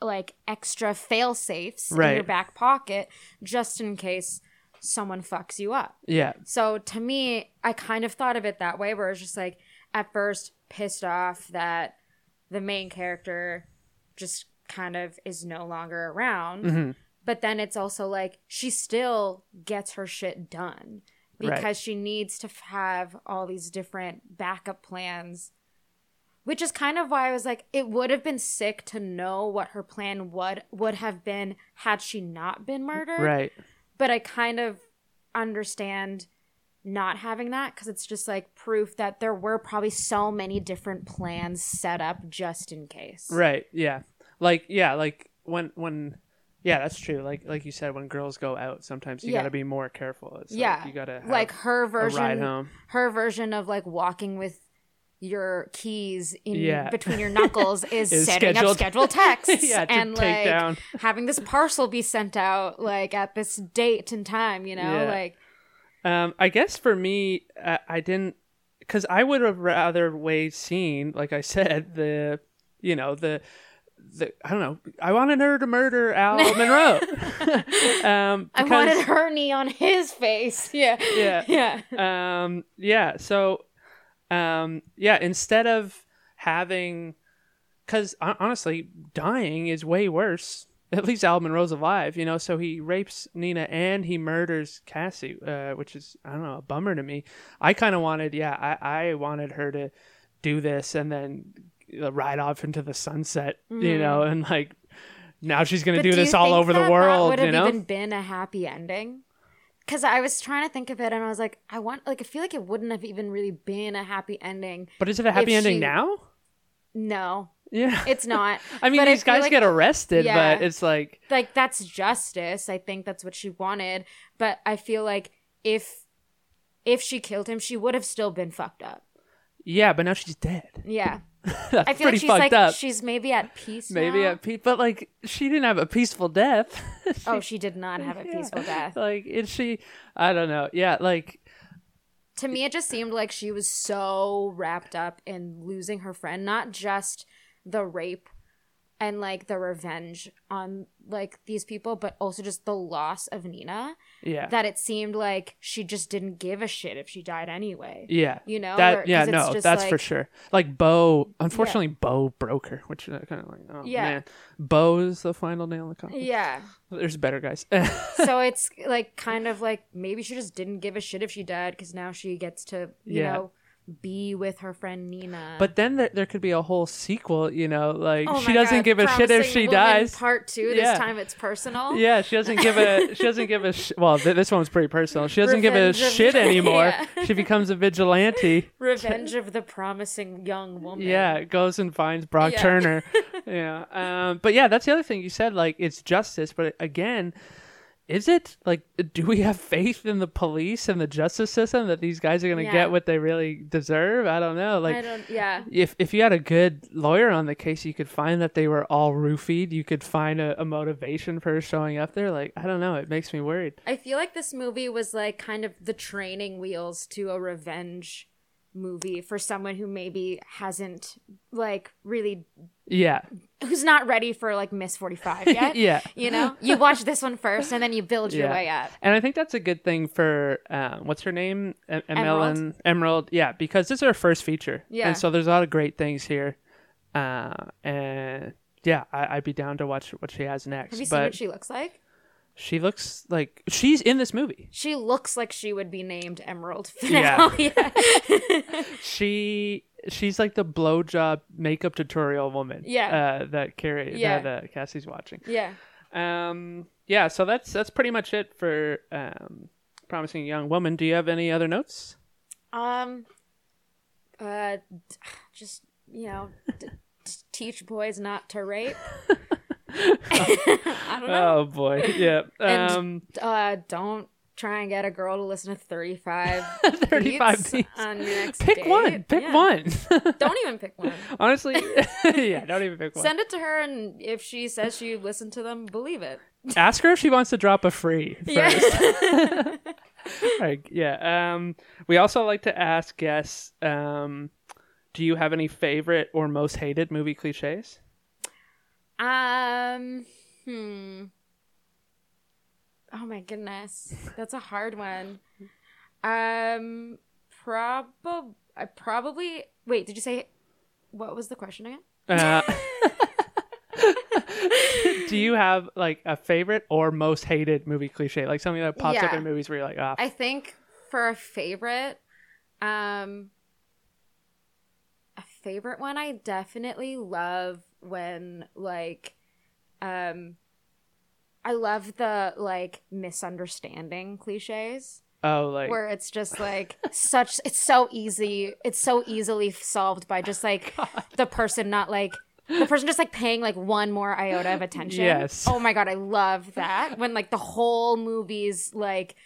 like extra fail safes in your back pocket just in case someone fucks you up. Yeah. So to me, I kind of thought of it that way, where it's just like at first pissed off that the main character just kind of is no longer around. Mm-hmm. But then it's also like she still gets her shit done because Right. she needs to have all these different backup plans. Which is kind of why I was like, it would have been sick to know what her plan would would have been had she not been mm, murdered Right. but I kind of understand not having that because it's just like proof that there were probably so many different plans set up just in case. Right. Yeah. Like yeah, like when when yeah, that's true. Like like you said, when girls go out, sometimes you Yeah. got to be more careful. It's Yeah, like you got to like her version, ride home. her version of like walking with your keys in Yeah. between your knuckles is, Is setting scheduled. up scheduled texts Yeah, to and take like down. having this parcel be sent out like at this date and time. You know, Yeah. like Um, I guess for me, I, I didn't, because I would have rather way seen, like I said, the, you know, the, the I don't know. I wanted her to murder Al Monroe. um, I wanted her knee on his face. Yeah, Yeah. yeah. um yeah so um yeah instead of having because honestly dying is way worse at least al monroe's alive you know so he rapes nina and he murders cassie uh, which is i don't know a bummer to me i kind of wanted yeah I, I wanted her to do this and then Uh, ride off into the sunset you mm. know and like now she's gonna do you this all over the world would you have know even been a happy ending. Because I was trying to think of it, and I was like, I want, like, I feel like it wouldn't have even really been a happy ending. but is it a happy ending she- now No, yeah it's not. I mean, But these feel guys like- get arrested, Yeah. but it's like, like that's justice. I think that's what she wanted. But I feel like if if she killed him, she would have still been fucked up. yeah, but now she's dead. Yeah, That's I feel pretty like she's fucked like up. she's maybe at peace. Maybe now. at peace, but like she didn't have a peaceful death. Oh, she did not have a peaceful death. like, is she? I don't know. Yeah, like, to me it just seemed like she was so wrapped up in losing her friend not just the rape and like the revenge on like these people but also just the loss of nina yeah, that it seemed like she just didn't give a shit if she died anyway yeah, you know, or- that. Yeah, 'cause it's no, that's for sure. Like Bo, unfortunately, Bo broke her, which is kind of like, oh Yeah. man, Bo is the final nail in the coffin. yeah There's better guys. so it's like kind of like maybe she just didn't give a shit if she died because now she gets to you Yeah. know be with her friend nina but then there, there could be a whole sequel. You know, like Oh she doesn't God, give a shit if she dies. part two Yeah. this time it's personal Yeah, she doesn't give a she doesn't give a sh- well. Th- this one's pretty personal. She doesn't Revenge give a of- shit anymore. Yeah. She becomes a vigilante. Revenge of the Promising Young Woman. Yeah, goes and finds Brock Yeah. Turner. yeah, um, but yeah, that's the other thing you said. Like it's justice, but again, is it like do we have faith in the police and the justice system that these guys are gonna Yeah. get what they really deserve? I don't know. Like I don't. Yeah. if if you had a good lawyer on the case, you could find that they were all roofied. You could find a, a motivation for showing up there. Like I don't know, it makes me worried. I feel like this movie was like kind of the training wheels to a revenge movie for someone who maybe hasn't like really Yeah, who's not ready for like Miss 45 yet. yeah. You know, you watch this one first and then you build your Yeah. way up. And I think that's a good thing for um, what's her name, em- Emerald. Emerald. Yeah, because this is her first feature, Yeah. and so there's a lot of great things here, uh, and yeah, I, I'd be down to watch what she has next. Have you seen what she looks like? She looks like she's in this movie. She looks like she would be named Emerald. Yeah. now. yeah. She she's like the blowjob makeup tutorial woman. Yeah. uh, that Carey Yeah. that uh, Cassie's watching. yeah. Um, yeah, so that's that's pretty much it for um, promising young woman. Do you have any other notes? Um, uh, just you know, d- teach boys not to rape. I don't know. Oh boy, yeah. And- Um, Uh, don't try and get a girl to listen to thirty-five. 35 beats beats. on your next pick date. one. Pick Yeah. one. Don't even pick one. Honestly, yeah, don't even pick one. Send it to her, and if she says she listened to them, believe it. Ask her if she wants to drop a free. First. Yeah. Like, yeah. Um, we also like to ask guests, um, do you have any favorite or most hated movie cliches? Um, hmm. Oh my goodness, that's a hard one. Um, probably. I probably. Wait, did you say? What was the question again? Uh, do you have like a favorite or most hated movie cliche? Like something that pops up in movies where you're like, ah, I think for a favorite, um, a favorite one, I definitely love when like, um, I love the like misunderstanding cliches oh, like where it's just like such it's so easy it's so easily solved by just like the person not like the person just like paying like one more iota of attention. Yes. oh my god i love that. When like the whole movie's like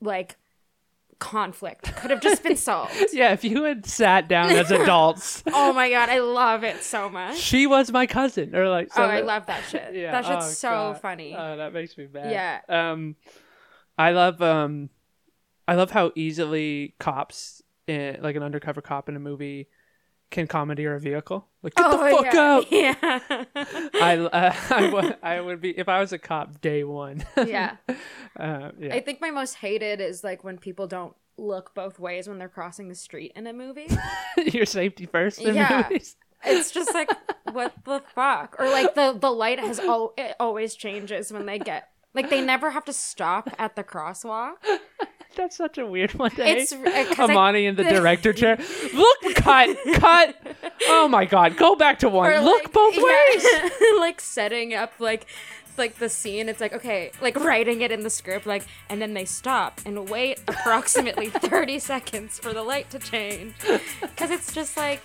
like conflict could have just been solved yeah. If you had sat down as adults, oh my god i love it so much she was my cousin, or like, oh i love that shit Yeah. that shit's oh, so God. funny Oh, that makes me mad. Yeah. Um, I love um, I love how easily cops, in, like an undercover cop in a movie, can commandeer a vehicle. Like get the fuck out. Oh, yeah I uh, I would would be if I was a cop day one. yeah uh, yeah. I think my most hated is like when people don't look both ways when they're crossing the street in a movie. Your safety first in Yeah. movies. It's just like what the fuck? Or like the the light has al- it always changes when they get like they never have to stop at the crosswalk. That's such a weird one to It's hate. Uh, because Amani in the director chair. Look, cut, cut. Oh my god, go back to one. Look like- both yeah, ways. like setting up like like the scene it's like okay like writing it in the script like and then they stop and wait approximately 30 seconds for the light to change because it's just like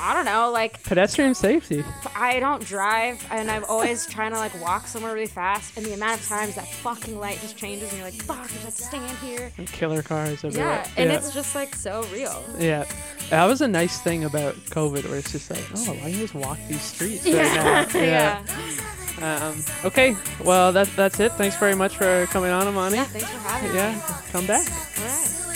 i don't know like Pedestrian safety. I don't drive, and I'm always trying to like walk somewhere really fast. And the amount of times that fucking light just changes, and you're like, "Fuck, I just have to stand here." And killer cars everywhere. Yeah, and it's just like so real. Yeah, that was a nice thing about COVID, where it's just like, oh, I can just walk these streets right Yeah, now. yeah. Um, okay, well, that, that's it. Thanks very much for coming on, Amani. Yeah, thanks for having me. Yeah, come back. All right.